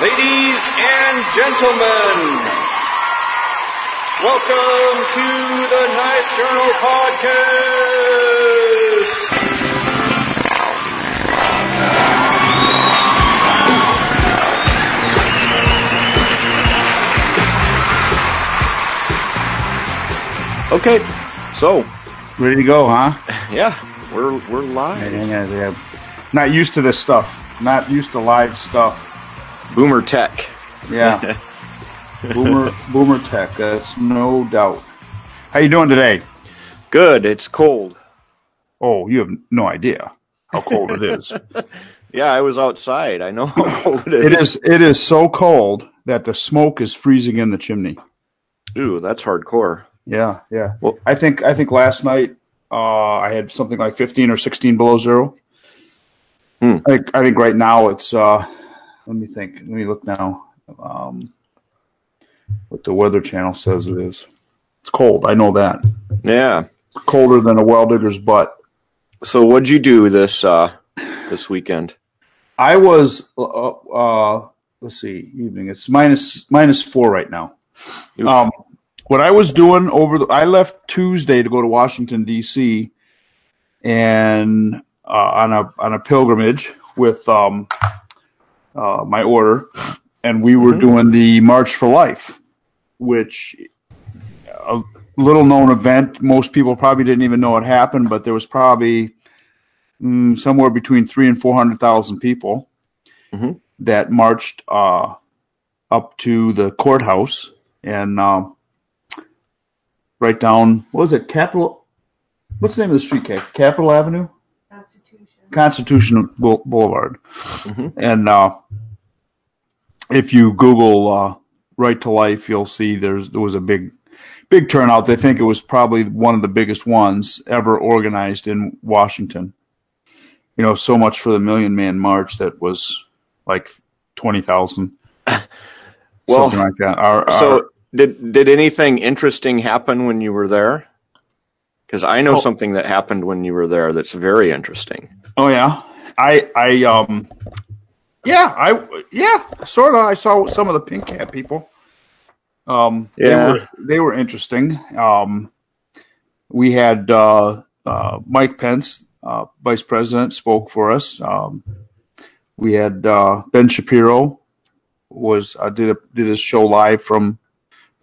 Ladies and gentlemen, welcome to the Knife Journal Podcast. Okay, so Ready to go, huh? yeah, we're we're live. Yeah, yeah, yeah. Not used to this stuff. Not used to live stuff. Boomer Tech. Yeah. boomer, boomer tech. That's no doubt. How you doing today? Good. It's cold. Oh, you have no idea how cold it is. Yeah, I was outside. I know how cold it is. It is. It is so cold that the smoke is freezing in the chimney. Ooh, that's hardcore. Yeah, yeah. Well- I think I think last night uh, I had something like 15 or 16 below zero. Hmm. I think I think right now it's. Uh, let me think. Let me look now. Um, what the Weather Channel says it is. It's cold. I know that. Yeah. It's colder than a well digger's butt. So what'd you do this uh this weekend? I was. Uh, uh, let's see. Evening. It's minus minus four right now. Um, what I was doing over the, I left Tuesday to go to Washington D.C. and uh, on a on a pilgrimage with um, uh, my order, and we were Mhm. doing the March for Life, which a little known event. Most people probably didn't even know it happened, but there was probably mm, somewhere between three and four hundred thousand people Mhm. that marched uh, up to the courthouse and um, right down. What was it? Capitol. What's the name of the street? Cap- Capitol Avenue. Constitution. Constitution Boul- Boulevard. Mhm. And uh, if you Google uh, "Right to Life," you'll see there's there was a big, big turnout. They think it was probably one of the biggest ones ever organized in Washington. You know, so much for the Million Man March that was like twenty thousand, Well, something like that. Our, our, so did did anything interesting happen when you were there? Because I know Oh. something that happened when you were there that's very interesting. Oh yeah, I I um yeah I yeah sort of I saw some of the pink hat people. Um, Yeah. they were they were interesting. Um, we had uh, uh, Mike Pence, uh, Vice President, spoke for us. Um, we had uh, Ben Shapiro was uh, did a, did his show live from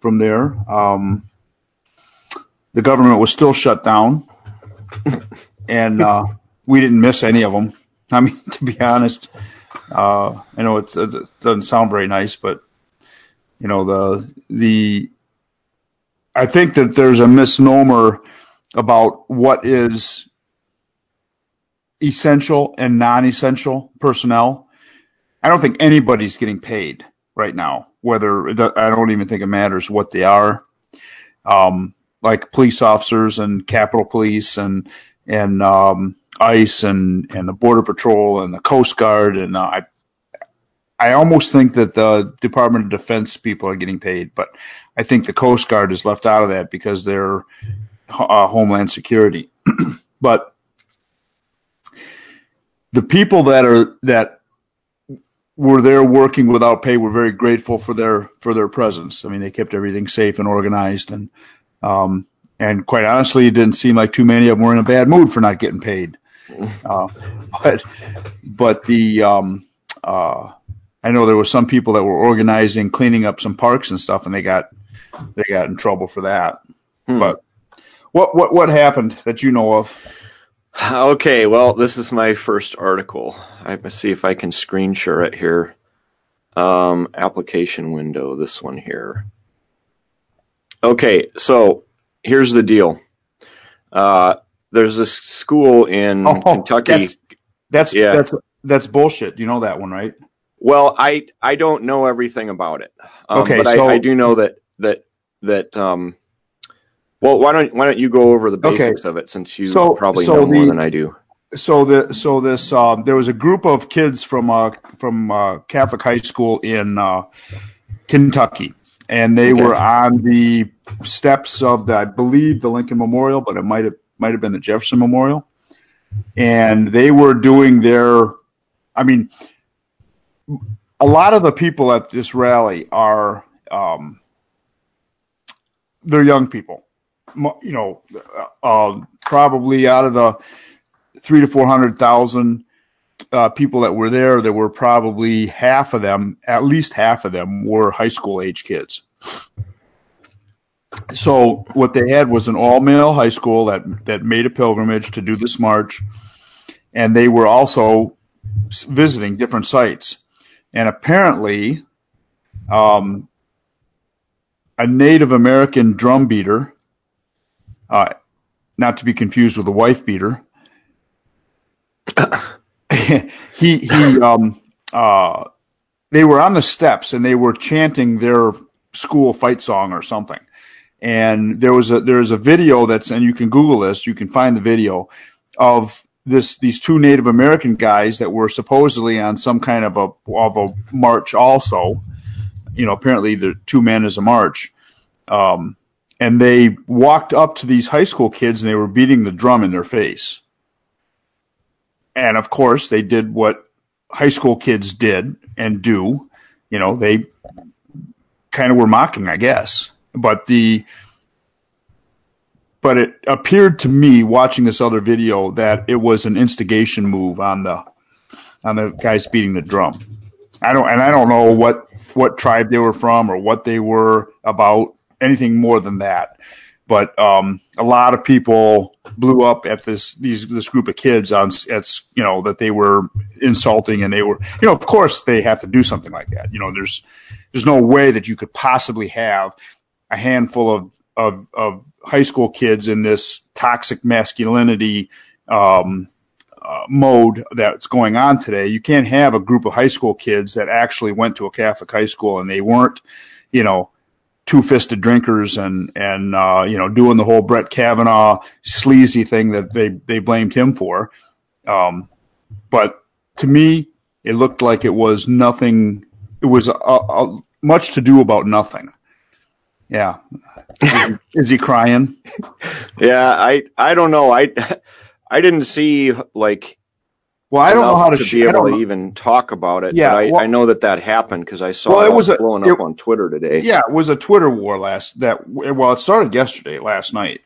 from there. Um, the government was still shut down, and uh, we didn't miss any of them. I mean, to be honest, uh, I know it doesn't sound very nice, but you know the the I think that there's a misnomer about what is essential and non-essential personnel. I don't think anybody's getting paid right now. Whether I don't even think it matters what they are. Um, like police officers and Capitol Police and and um, ICE and and the Border Patrol and the Coast Guard and uh, I I almost think that the Department of Defense people are getting paid, but I think the Coast Guard is left out of that because they're uh, Homeland Security. but the people that are that were there working without pay were very grateful for their for their presence. I mean, they kept everything safe and organized, and um, and quite honestly, it didn't seem like too many of them were in a bad mood for not getting paid. Uh, but but the um, uh, I know there were some people that were organizing cleaning up some parks and stuff, and they got they got in trouble for that. Hmm. But what what what happened that you know of? Okay, well, this is my first article. I must see if I can screen share it here. Um, application window, this one here. Okay, so here's the deal. Uh, there's this school in Oh, Kentucky. that's- That's Yeah. that's that's bullshit. You know that one, right? Well, I I don't know everything about it. Um, Okay, but so- I, I do know that that that um. Well, why don't why don't you go over the Okay. basics of it since you So- probably so know more than I do. so the so this um, there was a group of kids from uh, from uh, Catholic high school in uh, Kentucky, and they Okay. were on the steps of the I believe the Lincoln Memorial, but it might have might have been the Jefferson Memorial, and they were doing their, I mean, a lot of the people at this rally are um, they're young people. You know, uh, probably out of the three to four hundred thousand uh, people that were there, there were probably half of them, at least half of them, were high school age kids. So what they had was an all male high school that that made a pilgrimage to do this march, and they were also visiting different sites. And apparently, um, a Native American drum beater, uh, not to be confused with a wife beater, he he um uh they were on the steps and they were chanting their school fight song or something. And there was a there's a video that's and you can Google this, you can find the video of this these two Native American guys that were supposedly on some kind of a of a march also. You know, apparently the two men is a march. Um, and they walked up to these high school kids and they were beating the drum in their face. And of course, they did what high school kids did and do. You know, they kind of were mocking, I guess. But the but it appeared to me watching this other video that it was an instigation move on the on the guys beating the drum. I don't and I don't know what what tribe they were from or what they were about anything more than that. But um, a lot of people blew up at this these this group of kids on at you know that they were insulting and they were you know of course they have to do something like that. You know there's there's no way that you could possibly have a handful of of, of high school kids in this toxic masculinity um, uh, mode that's going on today. You can't have a group of high school kids that actually went to a Catholic high school and they weren't, you know, two-fisted drinkers and and uh, you know doing the whole Brett Kavanaugh sleazy thing that they they blamed him for. Um, but to me, it looked like it was nothing. It was a, a, much to do about nothing. Yeah. Is he, is he crying? yeah, I I don't know. I I didn't see like well, I don't know how to, to sh- be able to even talk about it. Yeah, but I, well, I know that that happened because I saw well, it, it was a, blowing it, up on Twitter today. Yeah, it was a Twitter war last that. Well, it started yesterday, last night,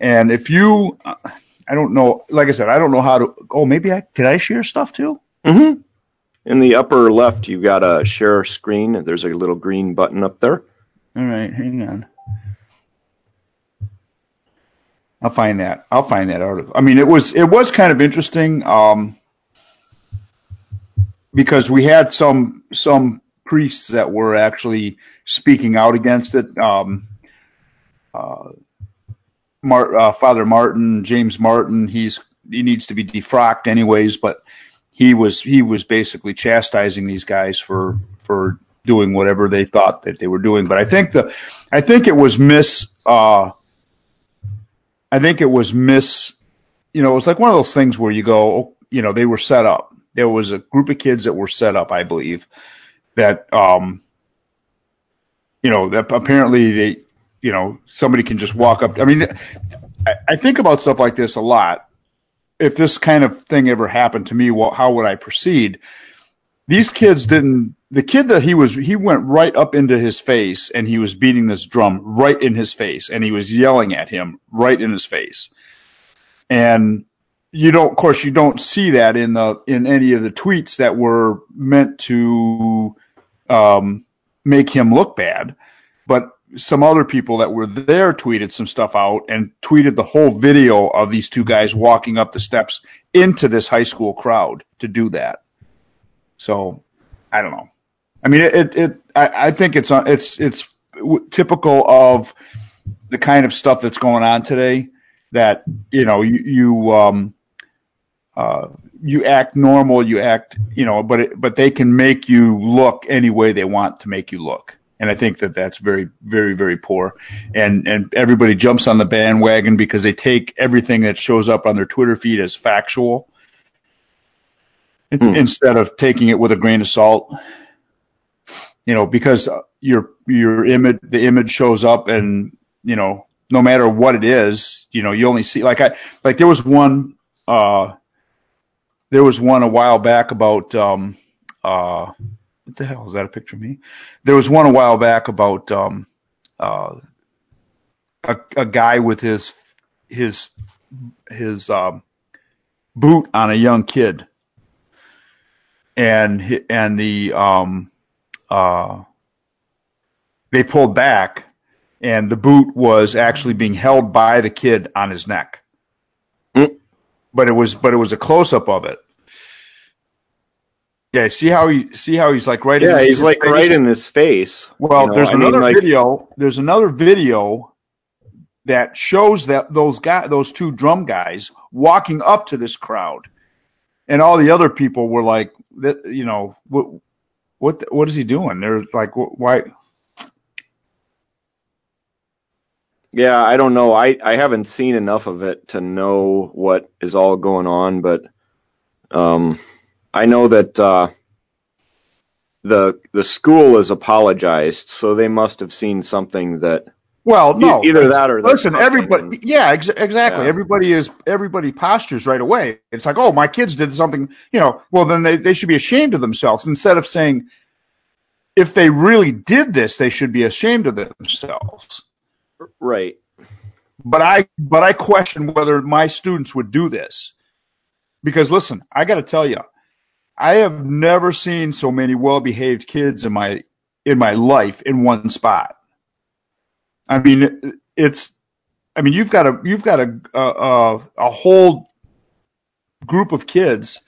and if you, I don't know. Like I said, I don't know how to. Oh, maybe I could I share stuff too. Mm-hmm. In the upper left, you've got a share screen. There's a little green button up there. All right, hang on. I'll find that. I'll find that article. I mean, it was it was kind of interesting um, because we had some some priests that were actually speaking out against it. Um, uh, uh, Father Martin, James Martin, he's he needs to be defrocked anyways, but he was he was basically chastising these guys for for doing whatever they thought that they were doing. But I think the I think it was miss, uh, I think it was miss, you know, it was like one of those things where you go, oh, you know, they were set up. There was a group of kids that were set up, I believe, that, um, you know, that apparently they, you know, somebody can just walk up. I mean, I, I think about stuff like this a lot. If this kind of thing ever happened to me, well, how would I proceed? These kids didn't the kid that he was he went right up into his face and he was beating this drum right in his face and he was yelling at him right in his face. And you don't of course you don't see that in the in any of the tweets that were meant to um, make him look bad. But some other people that were there tweeted some stuff out and tweeted the whole video of these two guys walking up the steps into this high school crowd to do that. So I don't know I mean, it, it, I, I think it's, it's, it's typical of the kind of stuff that's going on today that, you know, you, you, um, uh, you act normal, you act, you know, but it, but they can make you look any way they want to make you look. And I think that that's very, very, very poor. And, and everybody jumps on the bandwagon because they take everything that shows up on their Twitter feed as factual hmm. instead of taking it with a grain of salt you know, because your your image the image shows up and you know no matter what it is, you know, you only see like I like there was one uh there was one a while back about um uh what the hell is that a picture of me? There was one a while back about um, uh, a, a guy with his his his um, boot on a young kid, and and the um, uh, they pulled back, and the boot was actually being held by the kid on his neck. Mm. But it was but it was a close up of it. Yeah, see how he see how he's like right. Yeah, in his, he's like right in his face. Well, you know, there's I mean, another like- video. There's another video that shows that those guy, those two drum guys, walking up to this crowd, and all the other people were like, you know, what, what, is he doing? They're like, why? Yeah, I don't know. I, I haven't seen enough of it to know what is all going on, but um, I know that uh, the the school has apologized, so they must have seen something that Well, no, either that or listen. Everybody, yeah, ex- exactly. Yeah. Everybody is everybody postures right away. It's like, oh, my kids did something, you know. Well, then they they should be ashamed of themselves instead of saying, if they really did this, they should be ashamed of themselves. right. But I but I question whether my students would do this because listen, I got to tell you, I have never seen so many well-behaved kids in my in my life in one spot. I mean, it's I mean, you've got a you've got a a, a, whole group of kids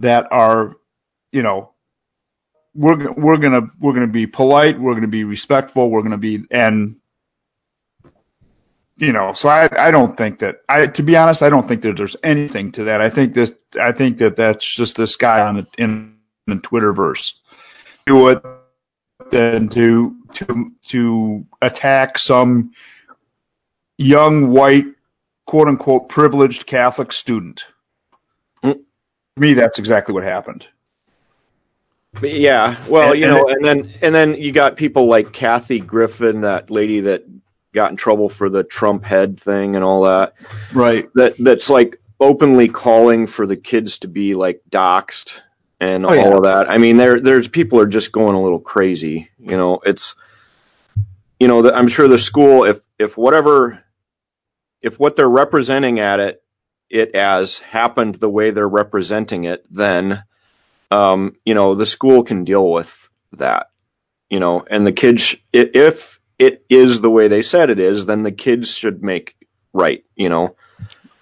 that are, you know, we're we're gonna we're gonna be polite, we're gonna be respectful, we're gonna be and you know, so I I don't think that I to be honest, I don't think that there's anything to that. I think this I think that that's just this guy on the, in the Twitterverse do it than to to to attack some young white quote unquote privileged Catholic student. Mm. To me, that's exactly what happened. But yeah, well, And- you and know, and then and then you got people like Kathy Griffin, that lady that got in trouble for the Trump head thing and all that. Right. That that's like openly calling for the kids to be like doxxed and Oh, all yeah. of that. I mean, there there's people are just going a little crazy. You know, it's you know, the, I'm sure the school if if whatever if what they're representing at it it as happened the way they're representing it, then um, you know, the school can deal with that. You know, and the kids if it is the way they said it is, then the kids should make right, you know.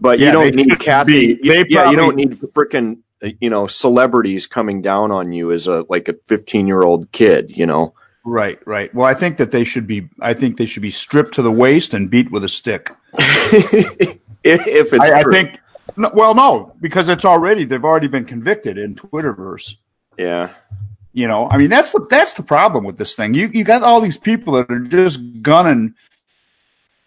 But Yeah, you don't need Kathy. be- they yeah, you don't need frickin' you know celebrities coming down on you as a like a 15 year old kid. You know. Right, right. Well, I think that they should be. I think they should be stripped to the waist and beat with a stick. if, if it's I, I think. No, well, no, because it's already they've already been convicted in Twitterverse. yeah. You know, I mean that's the that's the problem with this thing. You you got all these people that are just gunning,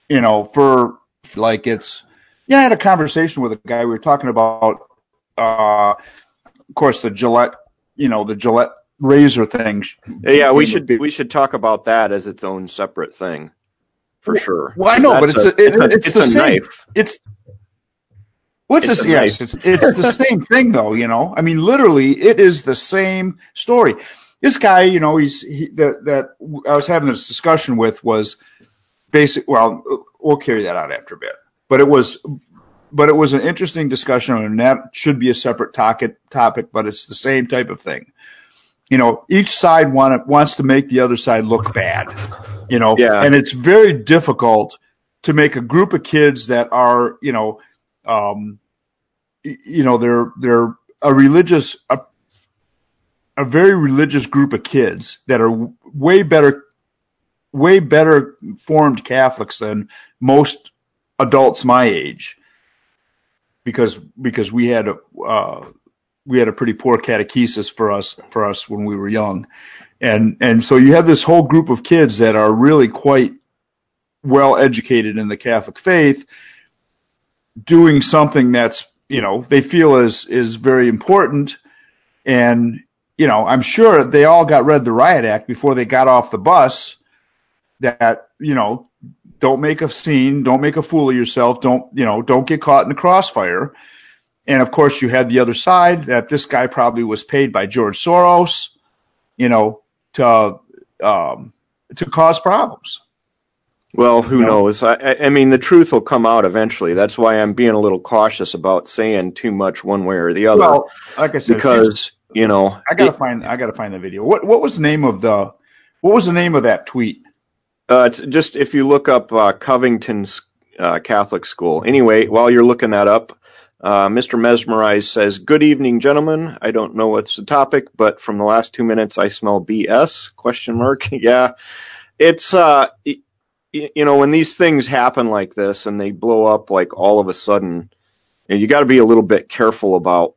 you know, for like it's. Yeah, I had a conversation with a guy. We were talking about, uh, of course, the Gillette, you know, the Gillette razor thing. Yeah, we should be, we should talk about that as its own separate thing, for sure. Well, I know, but it's a, a, it, it's, it's, the same. knife. It's what's It's this? Yes, it's it's the same thing though. You know, I mean, literally, it is the same story. This guy, you know, he's he, that that I was having this discussion with was basic. Well, we'll carry that out after a bit, but it was. But it was an interesting discussion, and that should be a separate topic. Topic, but it's the same type of thing. You know, each side want wants to make the other side look bad. You know, Yeah. and it's very difficult to make a group of kids that are, you know, um, you know, they're they're a religious, a, a very religious group of kids that are way better, way better formed Catholics than most adults my age, because because we had a uh, we had a pretty poor catechesis for us for us when we were young, and and so you have this whole group of kids that are really quite well educated in the Catholic faith, doing something that's you know they feel is is very important, and you know I'm sure they all got read the riot act before they got off the bus. That you know, don't make a scene, don't make a fool of yourself, don't you know, don't get caught in the crossfire. And of course, you had the other side that this guy probably was paid by George Soros you know, to um, to cause problems. Well, who No. knows? I, I I mean, the truth will come out eventually. That's why I'm being a little cautious about saying too much one way or the other. Well, like I said, because you know, I gotta it- find I gotta find the video. What what was the name of the what was the name of that tweet? uh, it's just if you look up uh, Covington's uh, Catholic School. Anyway, while you're looking that up, uh, Mr. Mesmerize says, "Good evening, gentlemen. I don't know what's the topic, but from the last two minutes, I smell BS?" Question mark. yeah, it's uh, you know, when these things happen like this and they blow up like all of a sudden, you, know, you got to be a little bit careful about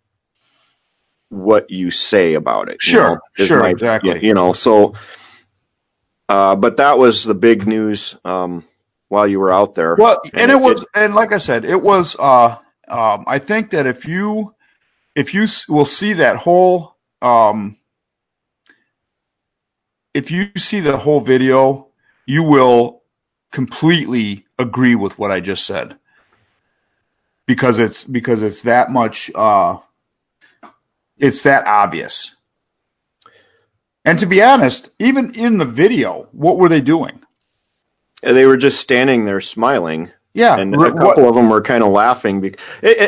what you say about it. you Sure, know, is sure, exactly. You know, so. Uh, but that was the big news um, while you were out there. Well, and, And it, it- was, and like I said, it was. Uh, um, I think that if you, if you will see that whole, um, if you see the whole video, you will completely agree with what I just said, because it's because it's that much. Uh, it's that obvious. And to be honest, even in the video, what were they doing? They were just standing there smiling, Yeah, and a couple of them were kind of laughing. Because,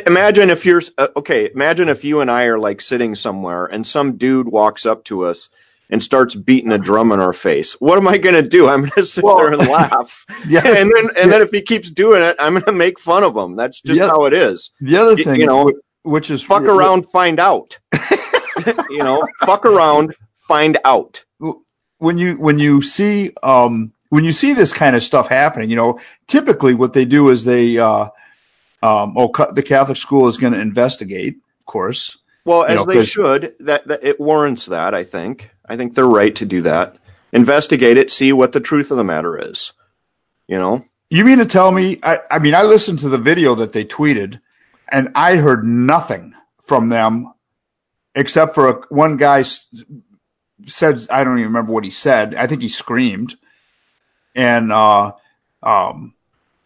imagine if you're uh, okay. Imagine if you and I are like sitting somewhere, and some dude walks up to us and starts beating a drum in our face. What am I going to do? I'm going to sit Well, there and laugh, yeah. and then and then if he keeps doing it, I'm going to make fun of him. That's just Yeah. how it is. The other thing, you know, which is Fuck around, find out. you know, fuck around, find out. when you when you see um when you see this kind of stuff happening, you know, typically what they do is they uh um oh the Catholic school is going to investigate, of course. Well, as know, they should. That, that it warrants that. I think. I think they're right to do that. Investigate it. See what the truth of the matter is. You know. You mean to tell me I I mean I listened to the video that they tweeted and I heard nothing from them except for a, one guy s- said I don't even remember what he said. I think he screamed. And uh um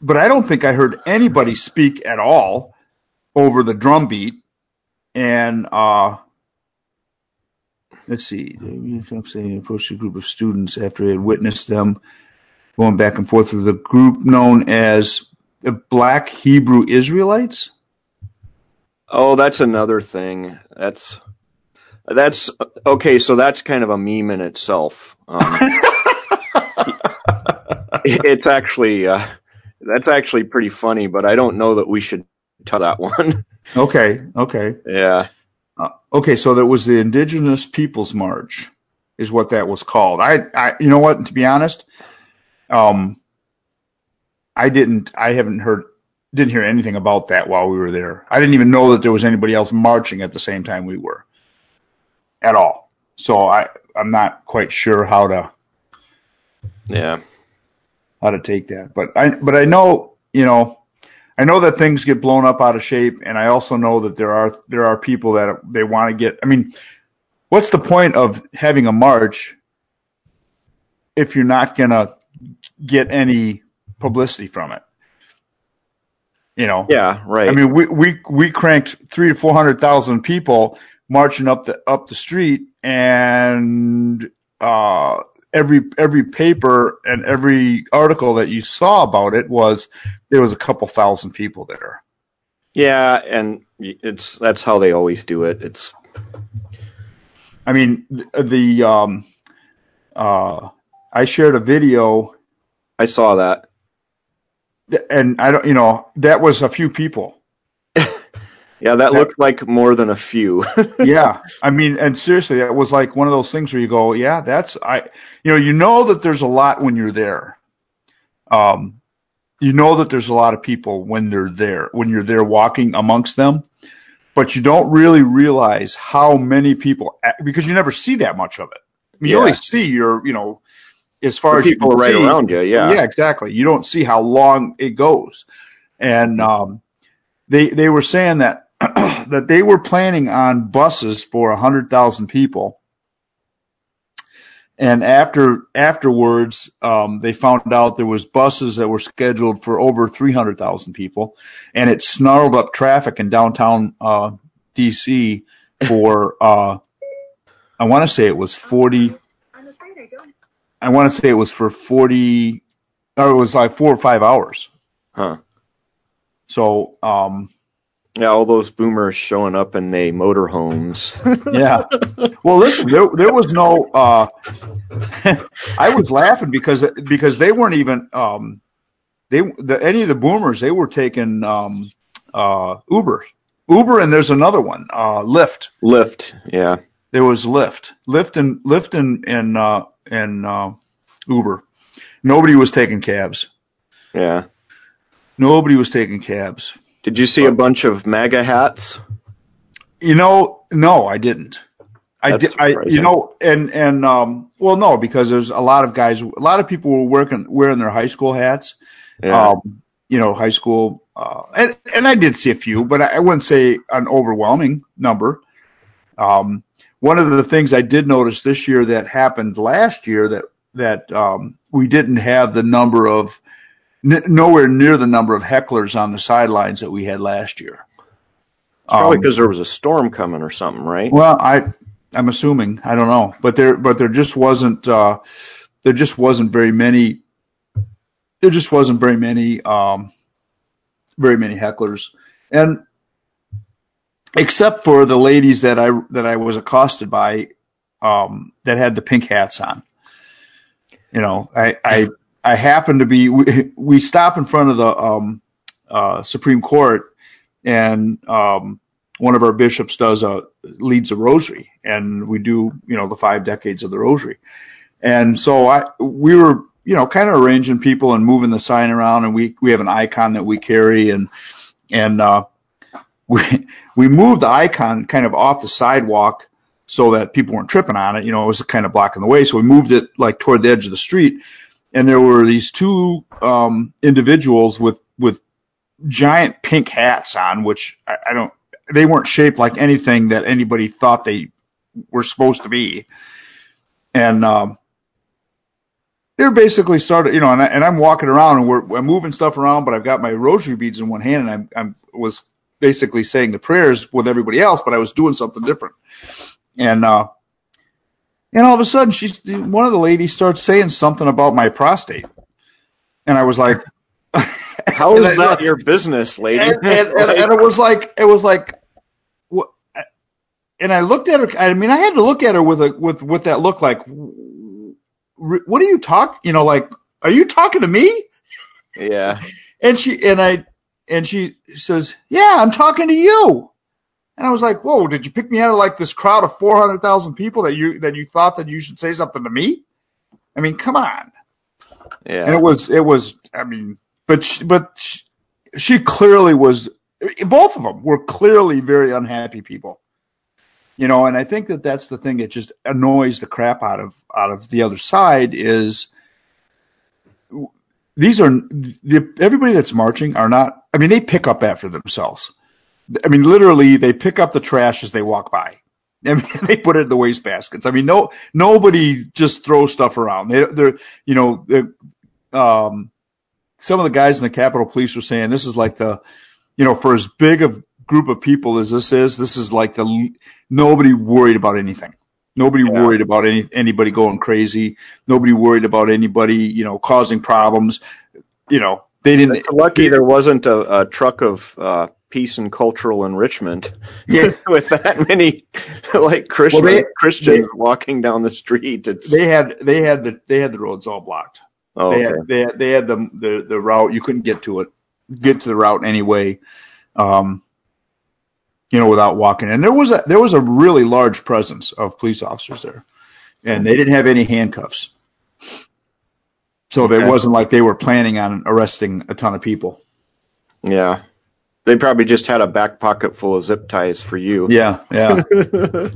but I don't think I heard anybody speak at all over the drum beat. And uh let's see, I'm saying approached a group of students after he had witnessed them going back and forth with a group known as the Black Hebrew Israelites. Oh, that's another thing. That's that's okay. So that's kind of a meme in itself. Um, it's actually uh, that's actually pretty funny, but I don't know that we should tell that one. Okay, okay, yeah. uh, okay. So that was the Indigenous Peoples March, is what that was called. I, I, you know what? To be honest, um, I didn't, I haven't heard, didn't hear anything about that while we were there. I didn't even know that there was anybody else marching at the same time we were, at all. So I, I'm not quite sure how to Yeah. How to take that. But I but I know you know I know that things get blown up out of shape, and I also know that there are there are people that they want to get. I mean, what's the point of having a march if you're not gonna get any publicity from it? You know. Yeah. Right. I mean, we we we cranked three to four hundred thousand people marching up the up the street, and uh, every every paper and every article that you saw about it was there was a couple thousand people there. Yeah, and it's that's how they always do it. It's I mean, the, the um, uh, I shared a video, I saw that. and I don't, you know, that was a few people. Yeah, that That- looked like more than a few. yeah, I mean, and seriously, that was like one of those things where you go, yeah, that's I, you know, you know that there's a lot when you're there. Um, you know that there's a lot of people when they're there, when you're there walking amongst them, but you don't really realize how many people because you never see that much of it. I mean, you only see your, you know, as far The as people right see, around you. Yeah. yeah, exactly. You don't see how long it goes. And um, they they were saying that that they were planning on buses for a hundred thousand people. And after afterwards, um, they found out there was buses that were scheduled for over three hundred thousand people, and it snarled up traffic in downtown uh, DC for uh, I want to say it was 40. I want to say it was for 40, or it was like four or five hours. Huh. So, um, Yeah, all those boomers showing up in they motorhomes. yeah. Well, listen, there, there was no, uh, I was laughing because, because they weren't even, um, they, the, any of the boomers, they were taking, um, uh, Uber, Uber, and there's another one, uh, Lyft. Lyft, yeah. There was Lyft, Lyft and, Lyft and, and, uh, and, uh, Uber. Nobody was taking cabs. Yeah. Nobody was taking cabs. Did you see a bunch of MAGA hats? You know, no, I didn't. I did. I, you know, and and um, well, no, because there's a lot of guys, a lot of people were working wearing their high school hats. Yeah. Um, you know, high school, uh, and and I did see a few, but I I wouldn't say an overwhelming number. Um, one of the things I did notice this year that happened last year that that um, we didn't have the number of n- nowhere near the number of hecklers on the sidelines that we had last year. Probably Um, because there was a storm coming or something, right? well, I I'm assuming I don't know, but there but there just wasn't uh, there just wasn't very many there just wasn't very many um, very many hecklers, and except for the ladies that I that I was accosted by um, that had the pink hats on. You know, I I I happened to be we, we stop in front of the um, uh, Supreme Court and um, one of our bishops does a leads a rosary, and we do you know the five decades of the rosary, and so I we were you know kind of arranging people and moving the sign around, and we we have an icon that we carry, and and uh, we we moved the icon kind of off the sidewalk so that people weren't tripping on it. You know, it was kind of blocking the way, so we moved it like toward the edge of the street, and there were these two um, individuals with with giant pink hats on, which I, I don't. They weren't shaped like anything that anybody thought they were supposed to be, and um, they're basically started. You know, and, I, I'm walking around and we're moving stuff around, but I've got my rosary beads in one hand, and I'm I'm was basically saying the prayers with everybody else, but I was doing something different, and uh, and all of a sudden she's one of the ladies starts saying something about my prostate, and I was like. How is that your business, lady? and, and, and, and it was like it was like what and I looked at her I mean I had to look at her with a with with that look like what are you talk you know like are you talking to me yeah. and she and I and she says yeah I'm talking to you and I was like whoa did you pick me out of like this crowd of 400,000 people that you that you thought that you should say something to me I mean come on Yeah. and it was it was I mean, but she, but she, she clearly was. Both of them were clearly very unhappy people, you know. And I think that that's the thing that just annoys the crap out of out of the other side is these are the, everybody that's marching are not. I mean, they pick up after themselves. I mean, literally, they pick up the trash as they walk by. I mean, they put it in the waste baskets. I mean, no, nobody just throws stuff around. They, they're, you know, the, um, some of the guys in the Capitol Police were saying this is like the, you know, for as big a group of people as this is, this is like the nobody worried about anything. Nobody Yeah. worried about any anybody going crazy. Nobody worried about anybody, you know, causing problems. You know, they didn't. It's lucky there wasn't a, a truck of uh, peace and cultural enrichment Yeah. with that many like Christian, Well, they- Christians walking down the street. It's They had they had the they had the roads all blocked. oh, they, okay. had, they had they had the, the the route. You couldn't get to it, get to the route anyway. Um, you know, without walking. And there was a there was a really large presence of police officers there, and they didn't have any handcuffs. So it wasn't like they were planning on arresting a ton of people. yeah. They probably just had a back pocket full of zip ties for you. Yeah, yeah,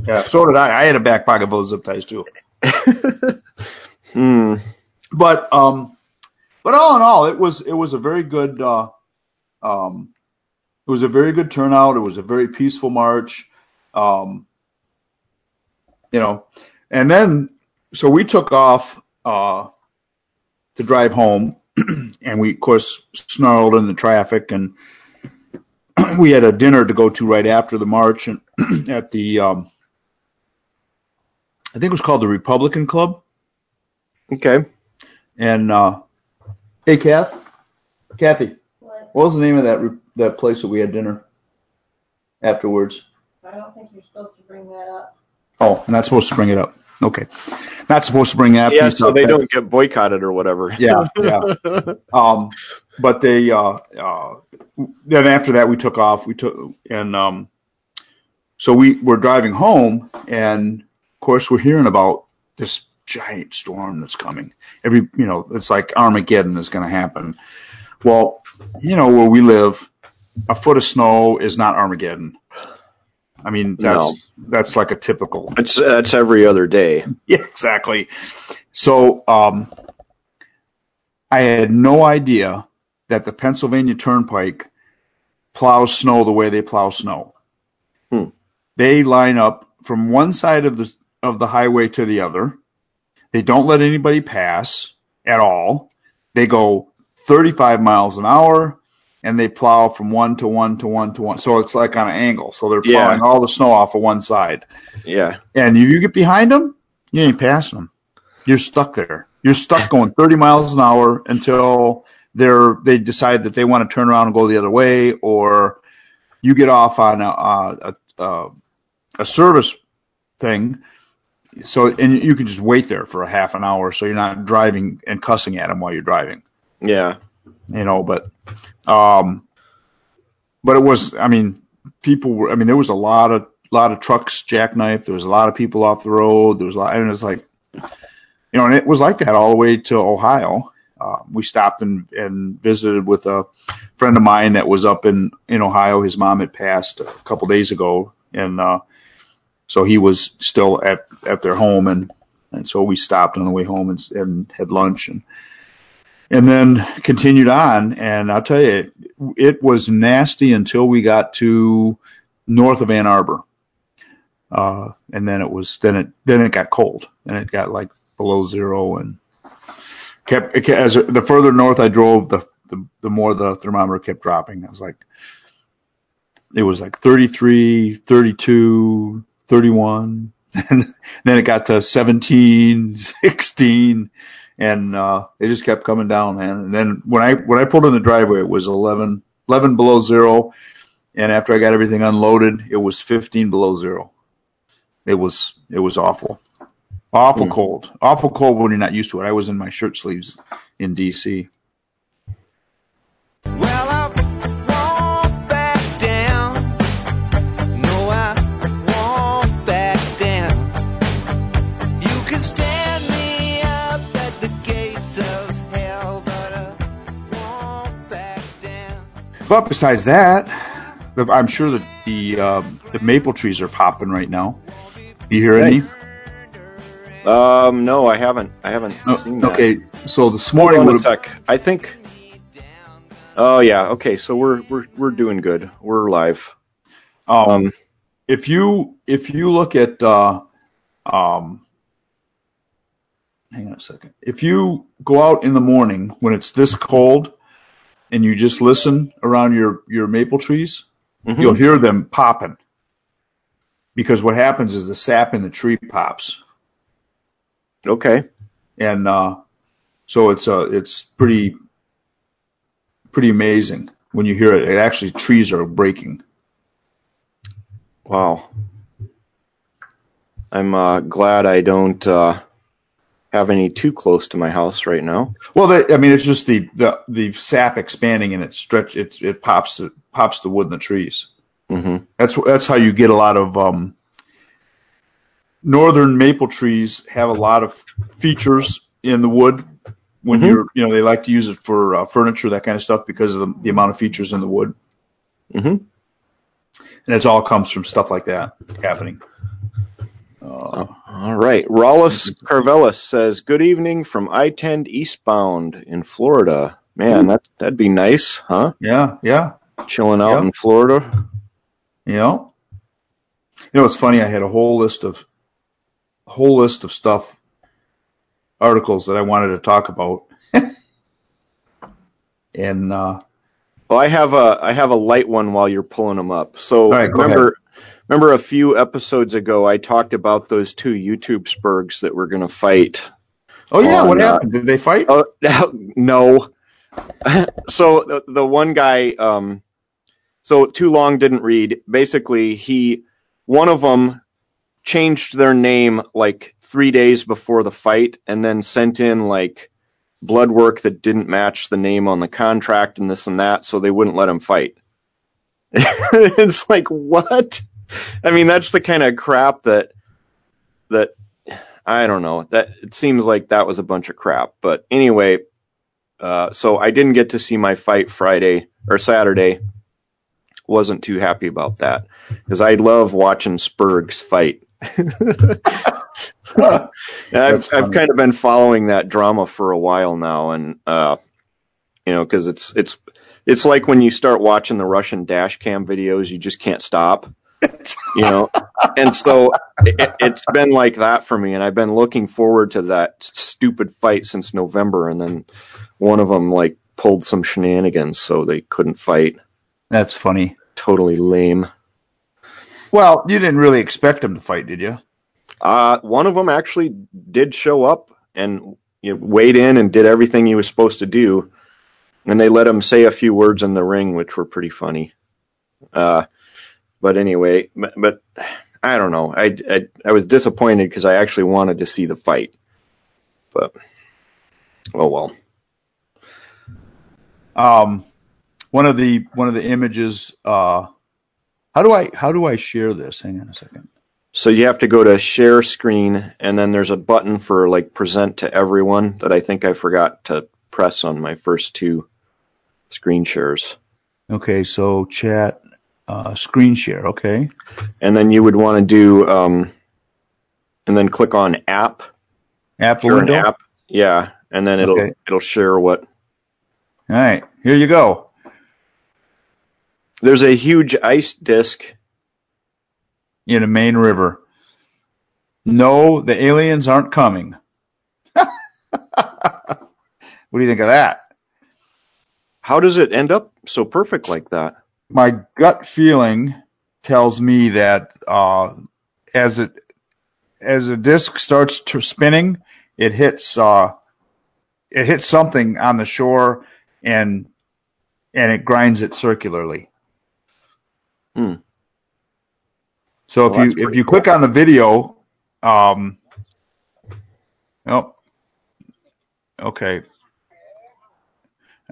yeah. So did I. I had a back pocket full of zip ties too. Hmm. but um, but all in all, it was it was a very good uh, um, it was a very good turnout. It was a very peaceful march, um, you know, and then so we took off uh, to drive home, and we of course snarled in the traffic, and we had a dinner to go to right after the march, and at the um, I think it was called the Republican Club. Okay. And uh, hey, Kath, Kathy, What? what was the name of that re- that place that we had dinner afterwards? I don't think you're supposed to bring that up. Oh, I'm not supposed to bring it up. Okay, not supposed to bring that. Yeah, so they don't get boycotted or whatever. Yeah, yeah. Um, but they uh, uh, then after that we took off. We took and um, so we were driving home, and of course we're hearing about this giant storm that's coming. Every you know, it's like Armageddon is going to happen. Well, you know where we live, a foot of snow is not Armageddon. I mean, that's that's like a typical It's that's every other day. yeah, exactly. So um, I had no idea that the Pennsylvania Turnpike plows snow the way they plow snow. Hmm. They line up from one side of the of the highway to the other. They don't let anybody pass at all. They go 35 miles an hour and they plow from one to one to one to one. So it's like on an angle. So they're Yeah. plowing all the snow off of one side. Yeah. And if you get behind them, you ain't passing them. You're stuck there. You're stuck going 30 miles an hour until they're they decide that they want to turn around and go the other way, or you get off on a a, a, a service thing. So and you can just wait there for a half an hour, so you're not driving and cussing at them while you're driving Yeah. you know, but, um, but it was, I mean, people were, I mean, there was a lot of, lot of trucks jackknifed. There was a lot of people off the road. There was a lot, and it was like, you know, and it was like that all the way to Ohio. Uh, we stopped and, and visited with a friend of mine that was up in, in Ohio. His mom had passed a couple days ago. And, uh, so he was still at, at their home and, and so we stopped on the way home and, and had lunch and, and then continued on. And I'll tell you, it was nasty until we got to north of Ann Arbor. Uh, and then it was, then it, then it got cold and it got like below zero and kept, kept- as the further north I drove, the, the, the more the thermometer kept dropping. I was like, it was like 33, 32, 31. And then it got to 17, 16 and uh, it just kept coming down, man. And then when I when I pulled in the driveway, it was 11, 11 below zero, and after I got everything unloaded, it was fifteen below zero. It was it was awful, awful Hmm. cold, awful cold when you're not used to it. I was in my shirt sleeves in D.C. But besides that, the, I'm sure that the um, the maple trees are popping right now. You hear any? Um, no, I haven't. I haven't Oh, seen that. okay, so this Hold morning on a sec. I think. Oh yeah. Okay. So we're we're we're doing good. We're live. um, Um. if you if you look at uh, um, hang on a second. If you go out in the morning when it's this cold and you just listen around your your maple trees, mhm. you'll hear them popping. Because what happens is the sap in the tree pops, Okay. and uh, so it's uh it's pretty pretty amazing when you hear it. It actually trees are breaking. Wow. I'm uh, glad I don't uh, have any too close to my house right now. Well, they, I mean, it's just the, the, the sap expanding and it stretch, it, it pops, it pops the wood in the trees. hmm That's, that's how you get a lot of, um, northern maple trees have a lot of features in the wood when Mhm. you're, you know, they like to use it for uh, furniture, that kind of stuff because of the, the amount of features in the wood. hmm And it all comes from stuff like that happening. Uh, All right. Rollis Carvelis says, "Good evening from I-10 eastbound in Florida. Man, that that'd be nice, huh? yeah, yeah, Chilling out in Florida. yeah. You know, it's funny. I had a whole list of, a whole list of stuff, articles that I wanted to talk about. and, uh, Well, I have a I have a light one while you're pulling them up. So All right, go remember remember a few episodes ago I talked about those two YouTube spergs that were going to fight. Oh yeah, On, what uh, happened? Did they fight? Oh no. so the, the one guy, um, so too long didn't read. Basically, he one of them changed their name like three days before the fight, and then sent in like blood work that didn't match the name on the contract and this and that, so they wouldn't let him fight. it's like what? I mean, that's the kind of crap that that I don't know. That it seems like that was a bunch of crap. But anyway, uh, so I didn't get to see my fight Friday or Saturday. Wasn't too happy about that because I love watching Spergs fight. I've, I've kind of been following that drama for a while now, and uh, you know, because it's it's it's like when you start watching the Russian dash cam videos, you just can't stop. You know, and so it, it's been like that for me, and I've been looking forward to that stupid fight since November, and then one of them like pulled some shenanigans, so they couldn't fight. That's funny. Totally lame. Well, you didn't really expect them to fight, did you? Uh, one of them actually did show up and you know, weighed in and did everything he was supposed to do, and they let him say a few words in the ring, which were pretty funny. Uh, but anyway, but, but I don't know. I, I, I was disappointed because I actually wanted to see the fight, but oh well. Um, one of the one of the images. Uh, how do I how do I share this? Hang on a second. So you have to go to share screen, and then there's a button for like present to everyone that I think I forgot to press on my first two screen shares. Okay, so chat, uh, screen share. Okay. and then you would want to do um, and then click on app App share window. app yeah and then it'll Okay. it'll share what All right, here you go. there's a huge ice disc In a Maine river. No, the aliens aren't coming. what do you think of that? how does it end up so perfect like that my gut feeling tells me that uh, as it as the disc starts to spinning, it hits uh, it hits something on the shore and and it grinds it circularly. Hmm. So if Well, that's you if you click on the video, um, oh, okay.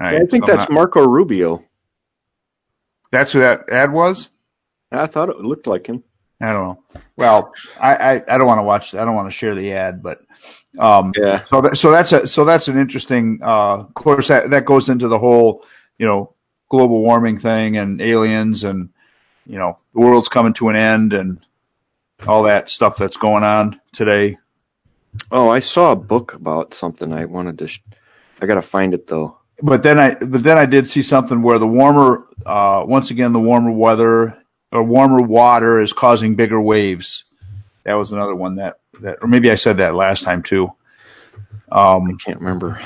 All So i think so that's not- marco rubio that's who that ad was. i thought it looked like him I don't know. Well, I, I, I don't want to watch. I don't want to share the ad, but um, yeah so that, so that's a so that's an interesting. Uh, of course, that that goes into the whole you know global warming thing and aliens and you know the world's coming to an end and all that stuff that's going on today. oh i saw a book about something i wanted to sh- i gotta find it though But then I but then I did see something where the warmer uh, once again the warmer weather or warmer water is causing bigger waves. That was another one that that or maybe I said that last time too. Um, i can't remember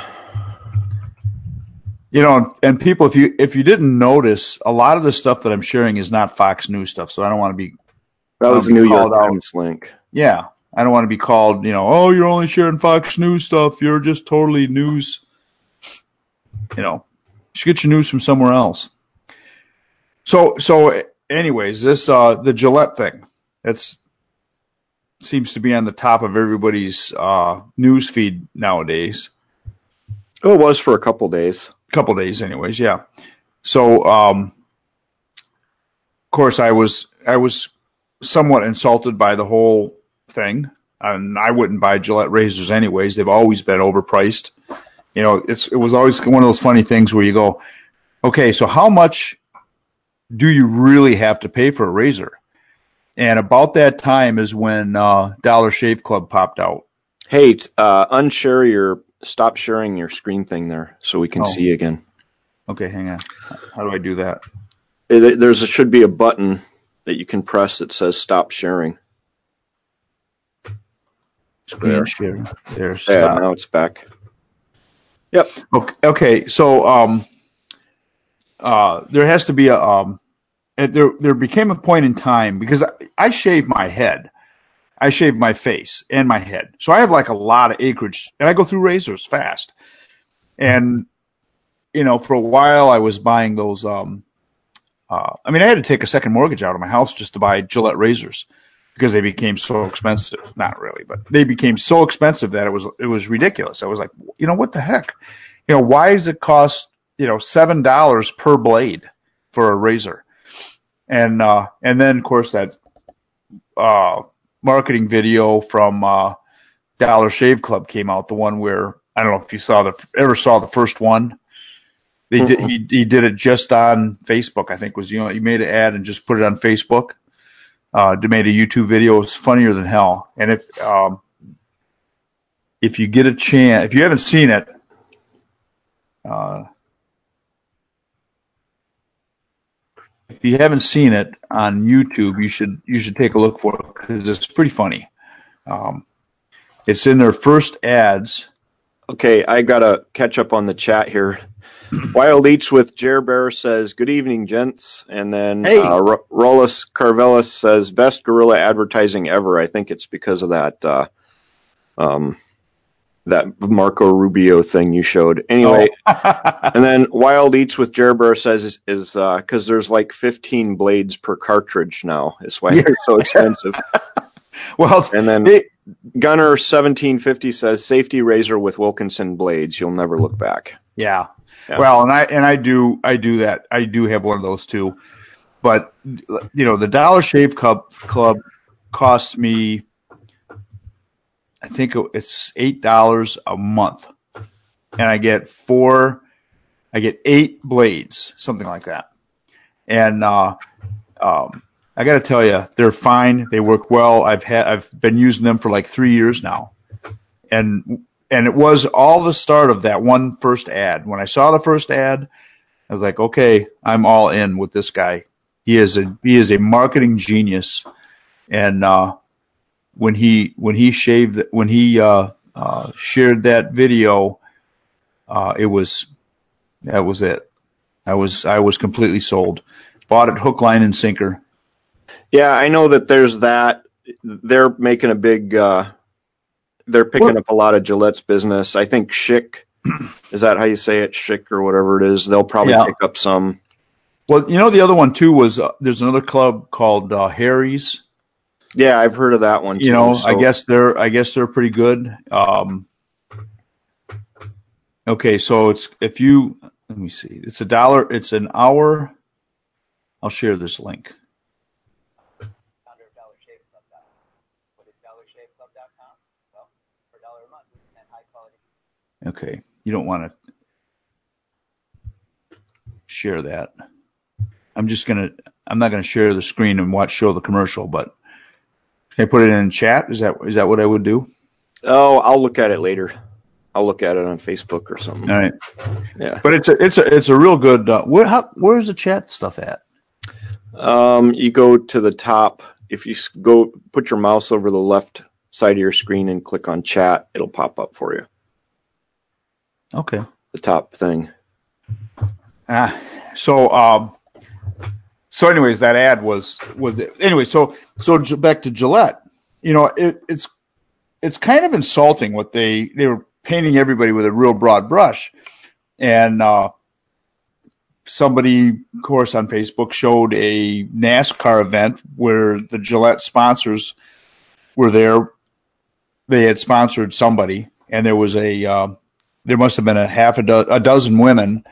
you know, and people, if you if you didn't notice, a lot of the stuff that I'm sharing is not Fox News stuff. So I don't want to be, that was new york times link yeah, I don't want to be called, you know, oh, you're only sharing Fox News stuff. You're just totally news. You know, you should get your news from somewhere else. So, so, anyways, this uh the Gillette thing, that's seems to be on the top of everybody's uh news feed nowadays. oh it was for a couple days. Couple days anyways yeah. So um of course i was i was somewhat insulted by the whole thing. And i wouldn't buy gillette razors anyways. They've always been overpriced you know it's it was always one of those funny things where you go okay so how much do you really have to pay for a razor and about that time is when uh dollar shave club popped out hey uh unshare your stop sharing your screen thing there so we can Oh. see again okay hang on how do i do that There- There's a, should be a button that you can press that says stop sharing. screen There. share there Yeah, now it's back. Okay, okay, so um, uh, there has to be a um, there there became a point in time because I, I shave my head, I shave my face and my head, so I have like a lot of acreage, and I go through razors fast. And you know, for a while I was buying those. Um, uh, I mean, I had to take a second mortgage out of my house just to buy Gillette razors because they became so expensive. Not really, but they became so expensive that it was it was ridiculous. I was like, you know, what the heck? You know, why does it cost you know seven dollars per blade for a razor? And uh, and then of course that uh, marketing video from uh, Dollar Shave Club came out, the one where I don't know if you saw the ever saw the first one. They did he, he did it just on Facebook, I think was you know he made an ad and just put it on Facebook. Uh, made a YouTube video. It's funnier than hell. And if um, if you get a chance, if you haven't seen it, uh, if you haven't seen it on YouTube, you should you should take a look for it because it's pretty funny. Um, it's in their first ads. Okay, I gotta catch up on the chat here. Wild Eats with Jer Bear says, "Good evening, gents." And then Hey. uh, Ro- Rollis Carvelis says, "Best guerrilla advertising ever." I think it's because of that uh, um, that Marco Rubio thing you showed. Anyway, and then Wild Eats with Jer Bear says is- because there's like 15 blades per cartridge now. Is why they're so expensive. well, And then they, Gunner 1750 says, "Safety razor with Wilkinson blades. You'll never look back." Yeah. Yeah. Well, and I and I do I do that. I do have one of those too. But you know, the Dollar Shave Club Club costs me I think it's eight dollars a month, and I get four, I get eight blades, something like that. And uh, um, I got to tell you, they're fine. They work well. I've had I've been using them for like three years now, and and it was all the start of that one first ad. When I saw the first ad, I was like, okay, I'm all in with this guy. He is a he is a marketing genius, and uh, when he when he shaved when he uh, uh, shared that video, uh, it was that was it. I was I was completely sold. Bought it hook, line, and sinker. Yeah, I know that there's that. They're making a big. Uh, they're picking What? up a lot of Gillette's business. I think Schick, is that how you say it? Schick or whatever it is. They'll probably Yeah. pick up some. Well, you know the other one too was uh, there's another club called uh, Harry's. Yeah, I've heard of that one. Too, you know, so- I guess they're I guess they're pretty good. Um, okay, so it's if you let me see, it's a dollar. It's an hour. I'll share this link. founder of Dollar Shave Club. What is dollarshaveclub.com? Well, for a dollar a month, we can have high quality. Okay, you don't want to share that. I'm just gonna. I'm not gonna share the screen and watch show the commercial, but can I put it in chat? Is that is that what I would do? Oh, I'll look at it later. I'll look at it on Facebook or something. All right. Yeah. But it's a it's a it's a real good. Uh, where how, where's the chat stuff at? Um, you go to the top. If you go, put your mouse over the left side of your screen and click on chat, it'll pop up for you. Okay. The top thing. Ah, so um, so anyways, that ad was was anyway. So so back to Gillette. You know, it, it's it's kind of insulting what they they were painting everybody with a real broad brush, and uh, somebody, of course, on Facebook showed a NASCAR event where the Gillette sponsors were there. They had sponsored somebody, and there was a uh, there must have been a half a, do- a dozen women